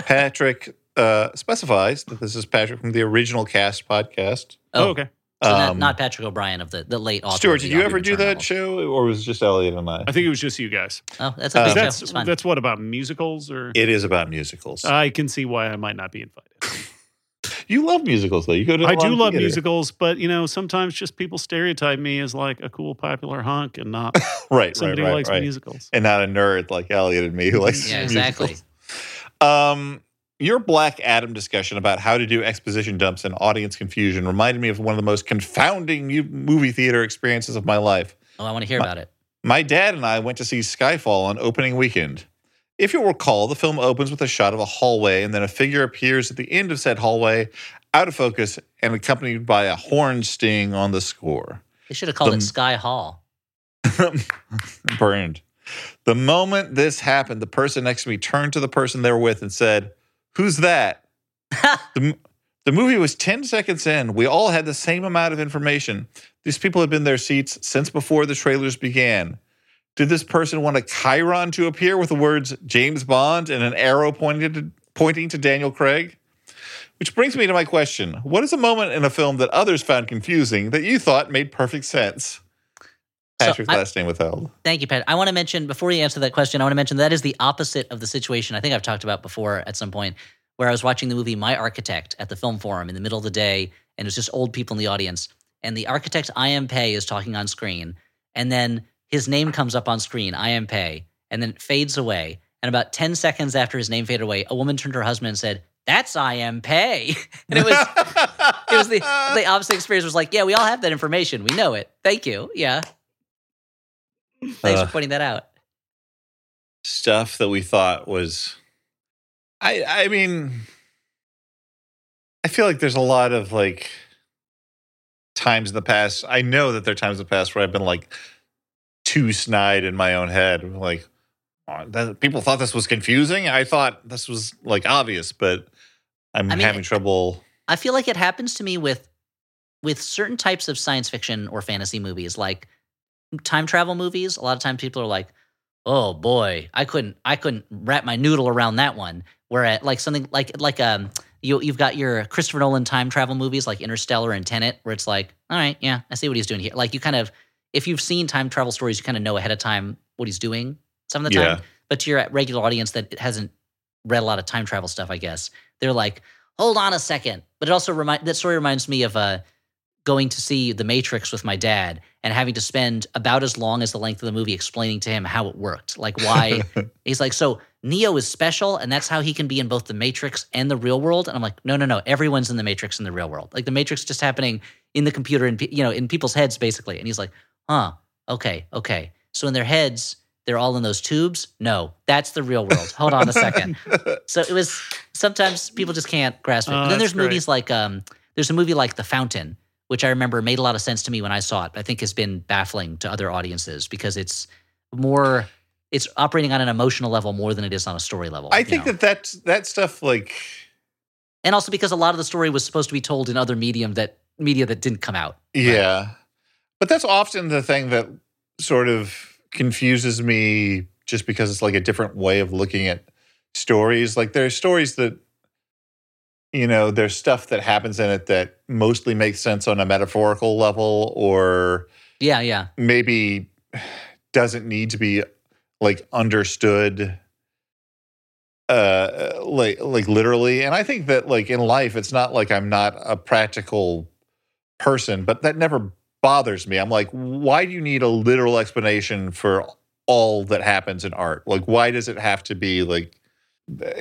patrick uh specifies that this is patrick from the original cast podcast Oh, okay. So not, Um, not Patrick O'Brian of the, the late author. Stuart, did you ever do that novels. show, or was it just Elliott and I? I think it was just you guys. Oh, that's a big show. That's It's that's what about musicals or It is about musicals. I can see why I might not be invited. you love musicals, though. You go to. a I lot do love theater. musicals, but you know, sometimes just people stereotype me as like a cool popular hunk and not right? somebody right, who right, likes right. musicals. and not a nerd like Elliott and me who likes Yeah, musicals. exactly. Um, your Black Adam discussion about how to do exposition dumps and audience confusion reminded me of one of the most confounding movie theater experiences of my life. Oh, I want to hear about it. My dad and I went to see Skyfall on opening weekend. If you'll recall, the film opens with a shot of a hallway, and then a figure appears at the end of said hallway, out of focus, and accompanied by a horn sting on the score. They should have called The- it Sky Hall. Burned. The moment this happened, the person next to me turned to the person they were with and said, Who's that? the, the movie was 10 seconds in. We all had the same amount of information. These people had been in their seats since before the trailers began. Did this person want a Chiron to appear with the words James Bond and an arrow pointing to, pointing to Daniel Craig? Which brings me to my question What is a moment in a film that others found confusing that you thought made perfect sense? So Patrick's I- last name withheld. Thank you, Pat. I want to mention before you answer that question, I want to mention that is the opposite of the situation I think I've talked about before at some point, where I was watching the movie My Architect at the film forum in the middle of the day, and it was just old people in the audience, and the architect I. M. Pei is talking on screen, and then his name comes up on screen, I. M. Pei, and then it fades away. And about ten seconds after his name faded away, a woman turned to her husband and said, "That's I. M. Pei," and it was it was the the opposite experience. Was like, yeah, we all have that information, we know it. Thank you. Yeah. Thanks Uh. for pointing that out. stuff that we thought was I I mean I feel like there's a lot of like times in the past. I know that there are times in the past where I've been like too snide in my own head. Like "Oh, that, people thought this was confusing. I thought this was like obvious, but I'm I mean, having trouble. I feel like it happens to me with with certain types of science fiction or fantasy movies, like time travel movies. A lot of times people are like, "Oh boy, I couldn't, I couldn't wrap my noodle around that one." Where at like something like like um you you've got your Christopher Nolan time travel movies like Interstellar and Tenet, where it's like, "All right, yeah, I see what he's doing here." Like you kind of, if you've seen time travel stories, you kind of know ahead of time what he's doing some of the time. Yeah. But to your regular audience that hasn't read a lot of time travel stuff, I guess they're like, hold on a second. But it also remind that story reminds me of uh, going to see The Matrix with my dad and having to spend about as long as the length of the movie explaining to him how it worked, like why he's like, so Neo is special, and that's how he can be in both the Matrix and the real world. And I'm like, no, no, no, everyone's in the Matrix in the real world. Like the Matrix just happening in the computer and you know in people's heads basically. And he's like, huh, okay, okay. So in their heads. They're all in those tubes? No, that's the real world. Hold on a second. So it was sometimes people just can't grasp it. Oh, but then there's movies like um, there's a movie like The Fountain, which I remember made a lot of sense to me when I saw it. I think has been baffling to other audiences because it's more it's operating on an emotional level more than it is on a story level. I think know? that that's that stuff like and also because a lot of the story was supposed to be told in other medium that media that didn't come out. Yeah. But that's often the thing that sort of confuses me just because it's like a different way of looking at stories. Like there are stories that, you know, there's stuff that happens in it that mostly makes sense on a metaphorical level or Yeah, yeah. maybe doesn't need to be like understood uh like like literally. And i think that like in life it's not like i'm not a practical person but that never bothers me. I'm like why do you need a literal explanation for all that happens in art? Like why does it have to be like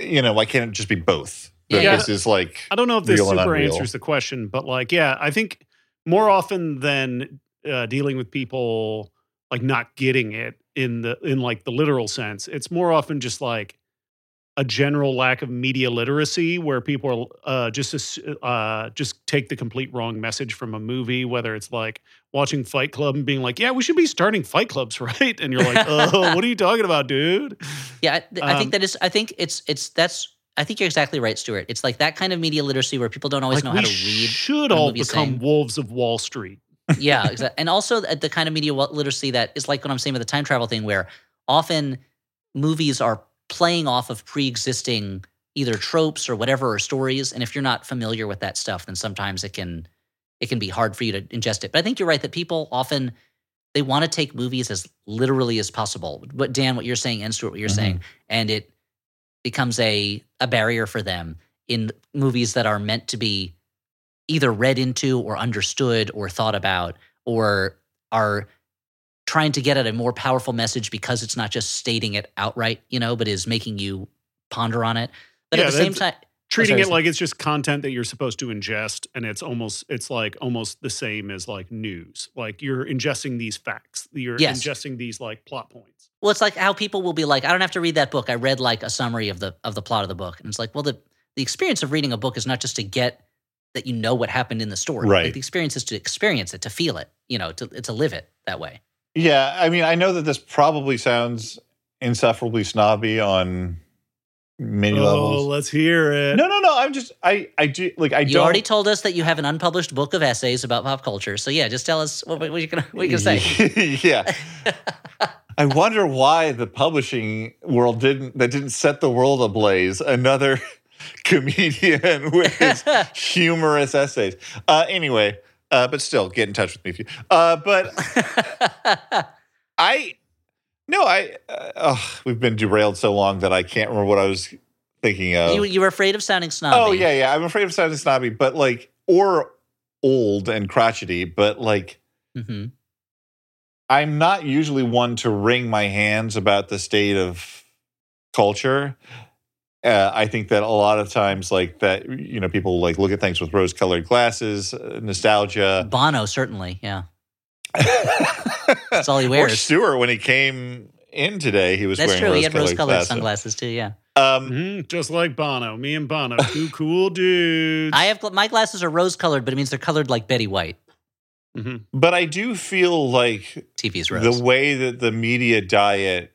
you know why can't it just be both that Yeah. this is like I don't know if this super unreal. answers the question, but like, yeah, I think more often than uh, dealing with people like not getting it in the in like the literal sense, it's more often just like a general lack of media literacy where people are uh, just uh, just take the complete wrong message from a movie, whether it's like watching Fight Club and being like, "Yeah, we should be starting fight clubs, right?" And you're like, "Oh, what are you talking about, dude?" Yeah, I, th- I Um, think that is. I think it's it's that's. I think you're exactly right, Stuart. It's like that kind of media literacy where people don't always Like, know how to read. should all become saying. wolves of Wall Street. yeah, exactly. And also the, kind of media literacy that is like what I'm saying with the time travel thing, where often movies are playing off of pre-existing either tropes or whatever or stories, and if you're not familiar with that stuff, then sometimes it can it can be hard for you to ingest it. But I think you're right that people often they want to take movies as literally as possible. What Dan, what you're saying, and Stuart, what you're Mhm. saying, and it becomes a a barrier for them in movies that are meant to be either read into or understood or thought about or are trying to get at a more powerful message because it's not just stating it outright, you know, but is making you ponder on it. But Yeah, at the same time, oh, treating sorry, it like it's just content that you're supposed to ingest and it's almost it's like almost the same as like news like you're ingesting these facts you're Yes. ingesting these like plot points well, it's like how people will be like, I don't have to read that book. I read like a summary of the of the plot of the book. And it's like, well, the the experience of reading a book is not just to get that you know what happened in the story. Right. Like, the experience is to experience it, to feel it, you know, to to live it that way. Yeah, I mean, I know that this probably sounds insufferably snobby on many levels. oh levels. let's hear it No, no, no. I'm just, I, I do like, I You don't. already told us that you have an unpublished book of essays about pop culture. So yeah, just tell us what, what you can what you can say. yeah. I wonder why the publishing world didn't that didn't set the world ablaze. Another comedian with his humorous essays. Uh, anyway, uh, but still, get in touch with me if you. Uh, but I no, I uh, ugh, we've been derailed so long that I can't remember what I was thinking of. you you were afraid of sounding snobby. oh yeah, yeah. I'm afraid of sounding snobby, but like or old and crotchety, but like hmm I'm not usually one to wring my hands about the state of culture. Uh, I think that a lot of times, like that, you know, people like look at things with rose-colored glasses, uh, nostalgia. Bono certainly. Yeah, that's all he or wears. Stuart, when he came in today, he was That's wearing true. He had rose-colored rose-colored glasses. sunglasses too. Yeah, Um, Mhm, just like Bono. Me and Bono, two cool dudes. I have my glasses are rose-colored, but it means they're colored like Betty White. Mhm. but I do feel like TV's rose. the way that the media diet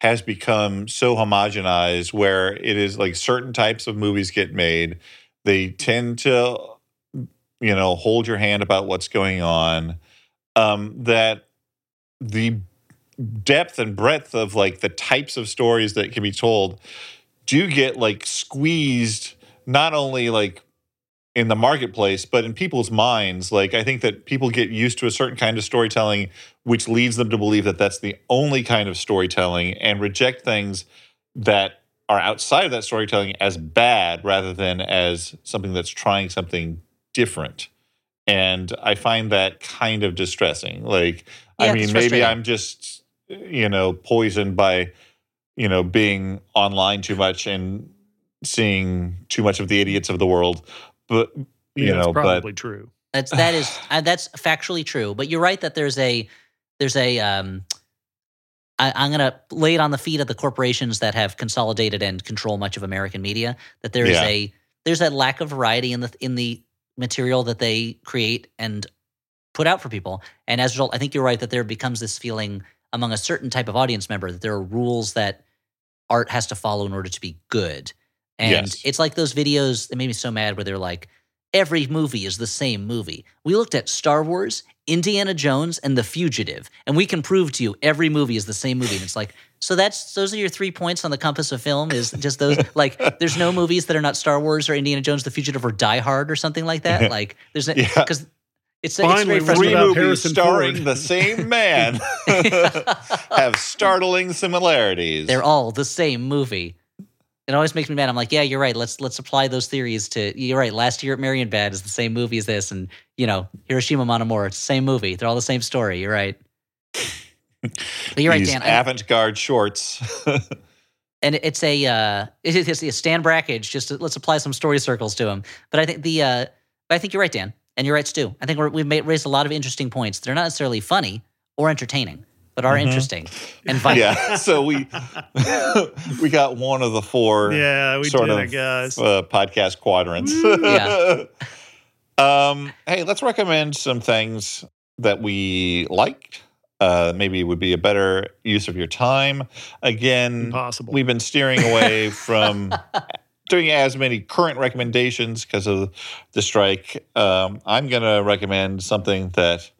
has become so homogenized where it is like certain types of movies get made they tend to you know hold your hand about what's going on um that the depth and breadth of like the types of stories that can be told do get like squeezed not only like in the marketplace but in people's minds like i think that people get used to a certain kind of storytelling which leads them to believe that that's the only kind of storytelling and reject things that are outside of that storytelling as bad rather than as something that's trying something different. And i find that kind of distressing. Like Yeah, i mean maybe i'm just you know poisoned by you know being online too much and seeing too much of the idiots of the world but you Yeah, know it's but probably true. That's that is uh, that's factually true. But you're right that there's a there's a um, I, I'm going to lay it on the feet of the corporations that have consolidated and control much of American media. That there is Yeah. a there's a lack of variety in the in the material that they create and put out for people. And as a result, I think you're right that there becomes this feeling among a certain type of audience member that there are rules that art has to follow in order to be good. And Yes. it's like those videos that made me so mad where they're like, every movie is the same movie. We looked at Star Wars, Indiana Jones, and The Fugitive, and we can prove to you every movie is the same movie. And it's like, so that's those are your three points on the compass of film is just those like there's no movies that are not Star Wars or Indiana Jones, The Fugitive, or Die Hard or something like that. Like there's Yeah. because it's, it's Finally, very one three frustrating. movies starring Ford. the same man have startling similarities. They're all the same movie. It always makes me mad. I'm like, yeah, you're right. Let's let's apply those theories to. You're right. Last year at Marienbad is the same movie as this, and you know Hiroshima Mon Amour. It's the same movie. They're all the same story. You're right. But you're right, Dan. Avant-garde shorts. and it's a uh, it- it's a Stan Brakhage. Just to, let's apply some story circles to him. But I think the uh, but I think you're right, Dan, and you're right, Stu. I think we're, we've made, raised a lot of interesting points. They're not necessarily funny or entertaining, but are interesting and vital. yeah. So we we got one of the four Yeah, we sort did of it, guys. uh, podcast quadrants. Yeah. um, hey, let's recommend some things that we liked. Uh, maybe would be a better use of your time. Again, Impossible. we've been steering away from doing as many current recommendations because of the strike. Um, I'm going to recommend something that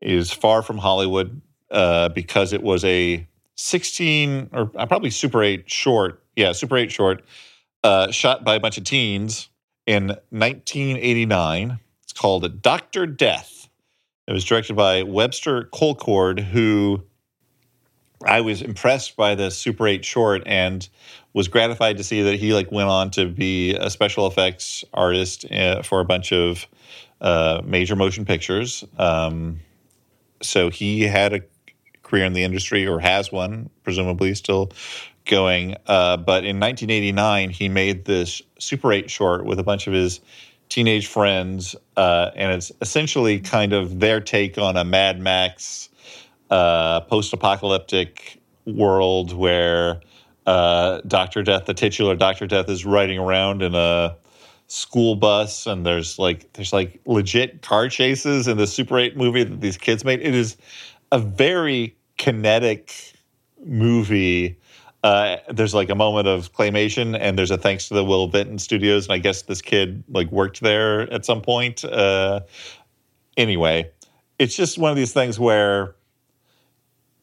is far from Hollywood uh, because it was a 16 or uh, probably Super 8 short. Yeah, Super 8 short uh, shot by a bunch of teens in 1989. It's called Dr. Death. It was directed by Webster Colcord, who I was impressed by the Super 8 short and was gratified to see that he like went on to be a special effects artist uh, for a bunch of uh, major motion pictures. Um, so he had a career in the industry or has one, presumably still going. Uh, but in 1989, he made this Super 8 short with a bunch of his teenage friends, uh, and it's essentially kind of their take on a Mad Max uh, post-apocalyptic world where uh, Doctor Death, the titular Doctor Death, is riding around in a school bus, and there's like there's like legit car chases in the Super 8 movie that these kids made. It is a very kinetic movie. Uh, there's like a moment of claymation, and there's a thanks to the Will Vinton Studios, and I guess this kid like worked there at some point. Uh, anyway, it's just one of these things where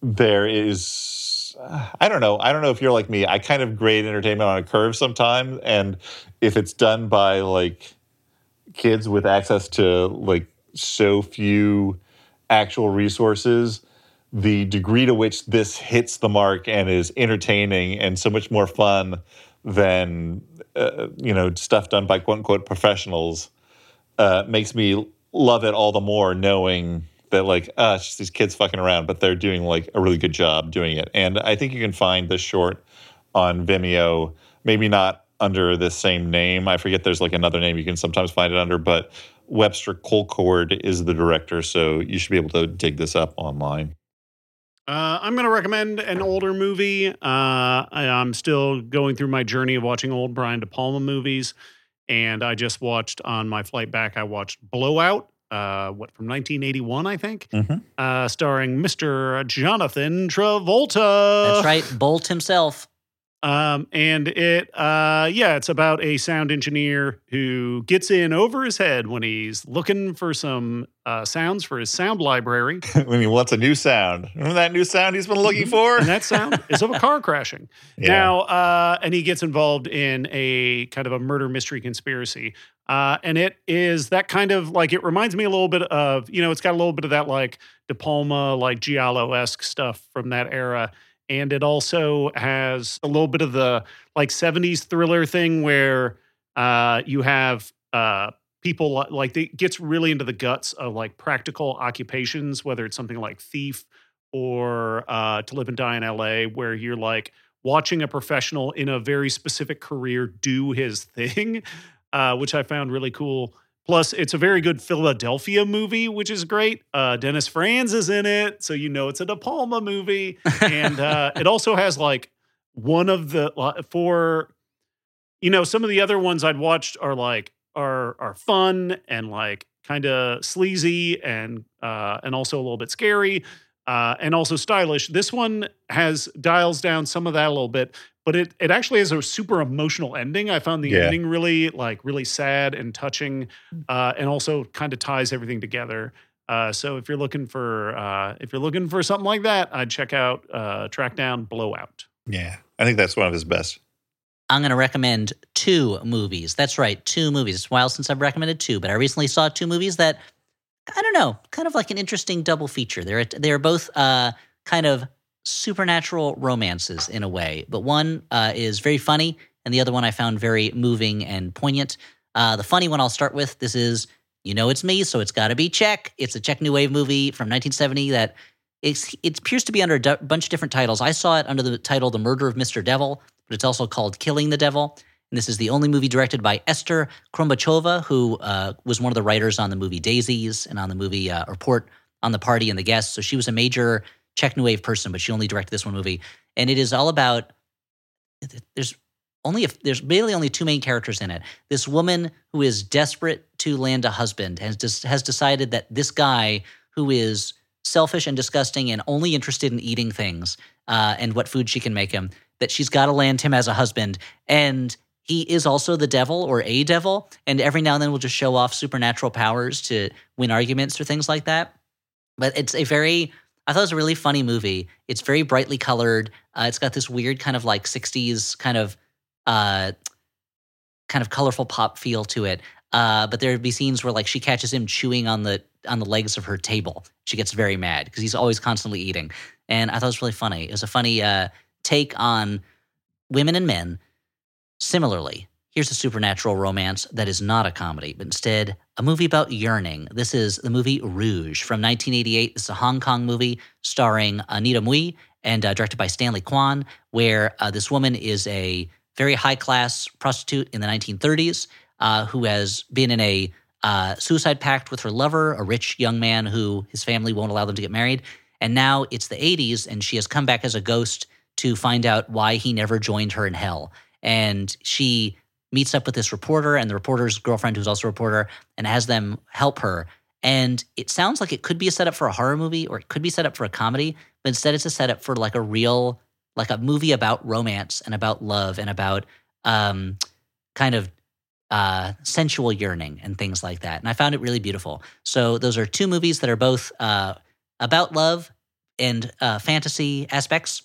there is uh, I don't know. I don't know if you're like me. I kind of grade entertainment on a curve sometimes and if it's done by like kids with access to like so few actual resources, the degree to which this hits the mark and is entertaining and so much more fun than uh, you know stuff done by quote unquote professionals uh, makes me love it all the more knowing that like uh, it's just these kids fucking around, but they're doing like a really good job doing it. And I think you can find this short on Vimeo, maybe not under the same name. I forget there's like another name you can sometimes find it under, but Webster Colcord is the director, so you should be able to dig this up online. Uh, I'm going to recommend an older movie. Uh, I, I'm still going through my journey of watching old Brian De Palma movies, and I just watched on my flight back. I watched Blow Out, uh, what from 1981, I think, Mhm. uh, starring Mr. Jonathan Travolta. That's right, Bolt himself. Um, and it, uh, yeah, it's about a sound engineer who gets in over his head when he's looking for some uh, sounds for his sound library. when he wants a new sound. Remember that new sound he's been looking for? and that sound is of a car crashing. Yeah. Now, uh, and he gets involved in a kind of a murder mystery conspiracy. Uh, and it is that kind of like, it reminds me a little bit of, you know, it's got a little bit of that like De Palma, like Giallo esque stuff from that era. And it also has a little bit of the like 70s thriller thing where uh, you have uh, people like it gets really into the guts of like practical occupations, whether it's something like thief or uh, to live and die in LA, where you're like watching a professional in a very specific career do his thing, uh, which I found really cool. Plus, it's a very good Philadelphia movie, which is great. Uh, Dennis Franz is in it, so you know it's a De Palma movie, and uh, it also has like one of the for you know some of the other ones I'd watched are like are are fun and like kind of sleazy and uh, and also a little bit scary uh, and also stylish. This one has dials down some of that a little bit, but it it actually has a super emotional ending. I found the Yeah. ending really like really sad and touching, uh, and also kind of ties everything together. Uh, so if you're looking for uh, if you're looking for something like that, I'd check out uh, track down Blow Out. Yeah. I think that's one of his best. I'm going to recommend two movies. That's right, two movies. It's a while since I've recommended two, but I recently saw two movies that I don't know, kind of like an interesting double feature. They're they're both uh, kind of supernatural romances in a way, but one uh, is very funny, and the other one I found very moving and poignant. Uh, the funny one I'll start with. This is you know it's me, so it's got to be Czech. It's a Czech New Wave movie from 1970 that it's, it appears to be under a bunch of different titles. I saw it under the title The Murder of Mr. Devil, but it's also called Killing the Devil. And this is the only movie directed by Ester Krumbachová, who uh, was one of the writers on the movie Daisies and on the movie uh, Report on the Party and the Guests. So she was a major Czech New Wave person, but she only directed this one movie. And it is all about there's only if there's really only two main characters in it. This woman who is desperate to land a husband has just has decided that this guy who is selfish and disgusting and only interested in eating things uh, and what food she can make him that she's got to land him as a husband and he is also the devil or a devil and every now and then will just show off supernatural powers to win arguments or things like that. But it's a very i thought it was a really funny movie. It's very brightly colored. Uh, it's got this weird kind of like 60s kind of uh, kind of colorful pop feel to it. Uh, but there'd be scenes where like she catches him chewing on the on the legs of her table. She gets very mad because he's always constantly eating. And i thought it was really funny. It was a funny uh, take on women and men Similarly, here's a supernatural romance that is not a comedy, but instead a movie about yearning. This is the movie Rouge from 1988. This is a Hong Kong movie starring Anita Mui and uh, directed by Stanley Kwan, where uh, this woman is a very high class prostitute in the 1930s uh, who has been in a uh, suicide pact with her lover, a rich young man who his family won't allow them to get married. And now it's the 80s, and she has come back as a ghost to find out why he never joined her in hell and she meets up with this reporter and the reporter's girlfriend who's also a reporter and has them help her. And it sounds like it could be a setup for a horror movie or it could be set up for a comedy but instead it's a setup for like a real like a movie about romance and about love and about um kind of uh sensual yearning and things like that. And i found it really beautiful. So those are two movies that are both uh about love and uh, fantasy aspects.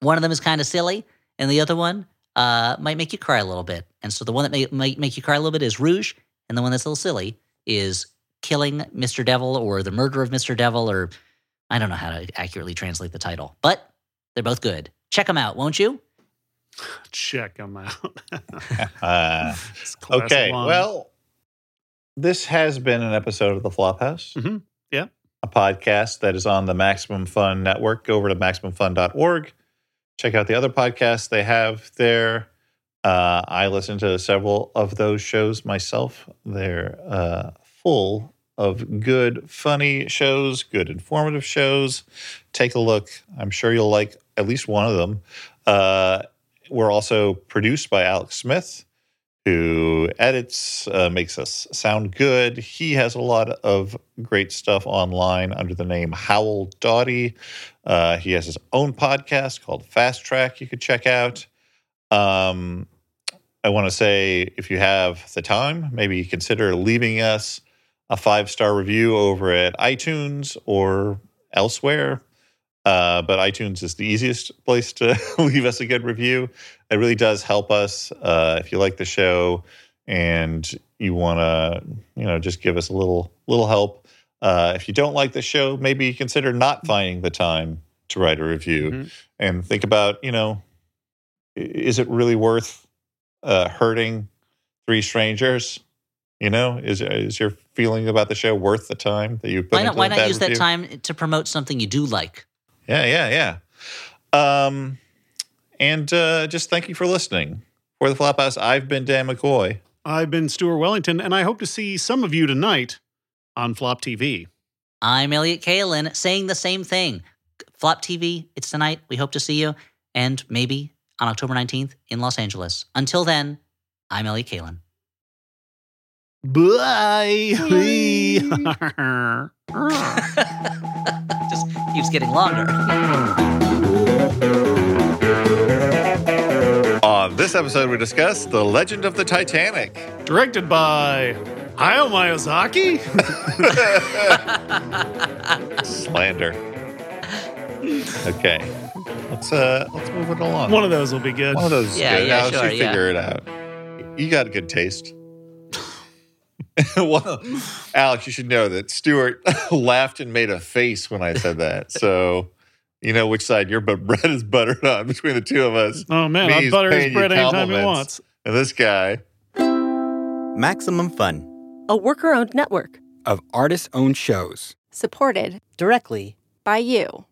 One of them is kind of silly, and the other one uh, might make you cry a little bit. And so the one that may, might make you cry a little bit is Rouge, and the one that's a little silly is Killing Mr. Devil or The Murder of Mr. Devil, or I don't know how to accurately translate the title, but they're both good. Check them out, won't you? Check them out. Uh, okay, one. well, this has been an episode of the Flophouse. Mhm, yeah. A podcast that is on the Maximum Fun Network. Go over to MaximumFun.org. Check out the other podcasts they have there. Uh, I listen to several of those shows myself. They're uh, full of good, funny shows, good, informative shows. Take a look. I'm sure you'll like at least one of them. Uh, we're also produced by Alex Smith who edits, uh, makes us sound good. He has a lot of great stuff online under the name Howell Doughty. Uh, he has his own podcast called Fast Track you could check out. Um, I want to say if you have the time, maybe consider leaving us a five star review over at iTunes or elsewhere. Uh, but iTunes is the easiest place to leave us a good review. It really does help us. Uh, if you like the show and you want to, you know, just give us a little little help. Uh, if you don't like the show, maybe consider not finding the time to write a review Mhm. and think about, you know, is it really worth uh, hurting three strangers? You know, is is your feeling about the show worth the time that you put Why not? Why not use that time to promote something you do like? Yeah, yeah, yeah. Um, and uh, just thank you for listening. For the Flophouse, I've been Dan McCoy. I've been Stuart Wellington, and I hope to see some of you tonight on Flop TV. I'm Elliott Kalan saying the same thing. Flop TV, it's tonight. We hope to see you, and maybe on October 19th in Los Angeles. Until then, I'm Elliott Kalan. Bye. Just keeps getting longer. On this episode, we discuss The Legend of the Titanic. Directed by Hayao Miyazaki. Slander. Okay. Let's uh let's move it along. One of those will be good. One of those is Yeah, good. yeah, Alex, sure, you yeah. figure it out. You got a good taste. well, Alex, you should know that Stuart laughed and made a face when I said that. So you know which side your bu- bread is buttered on between the two of us. Oh man, Me, I'll he's butter paying his you bread anytime he compliments. wants. And this guy. Maximum Fun a worker owned network of artist owned shows. supported directly by you.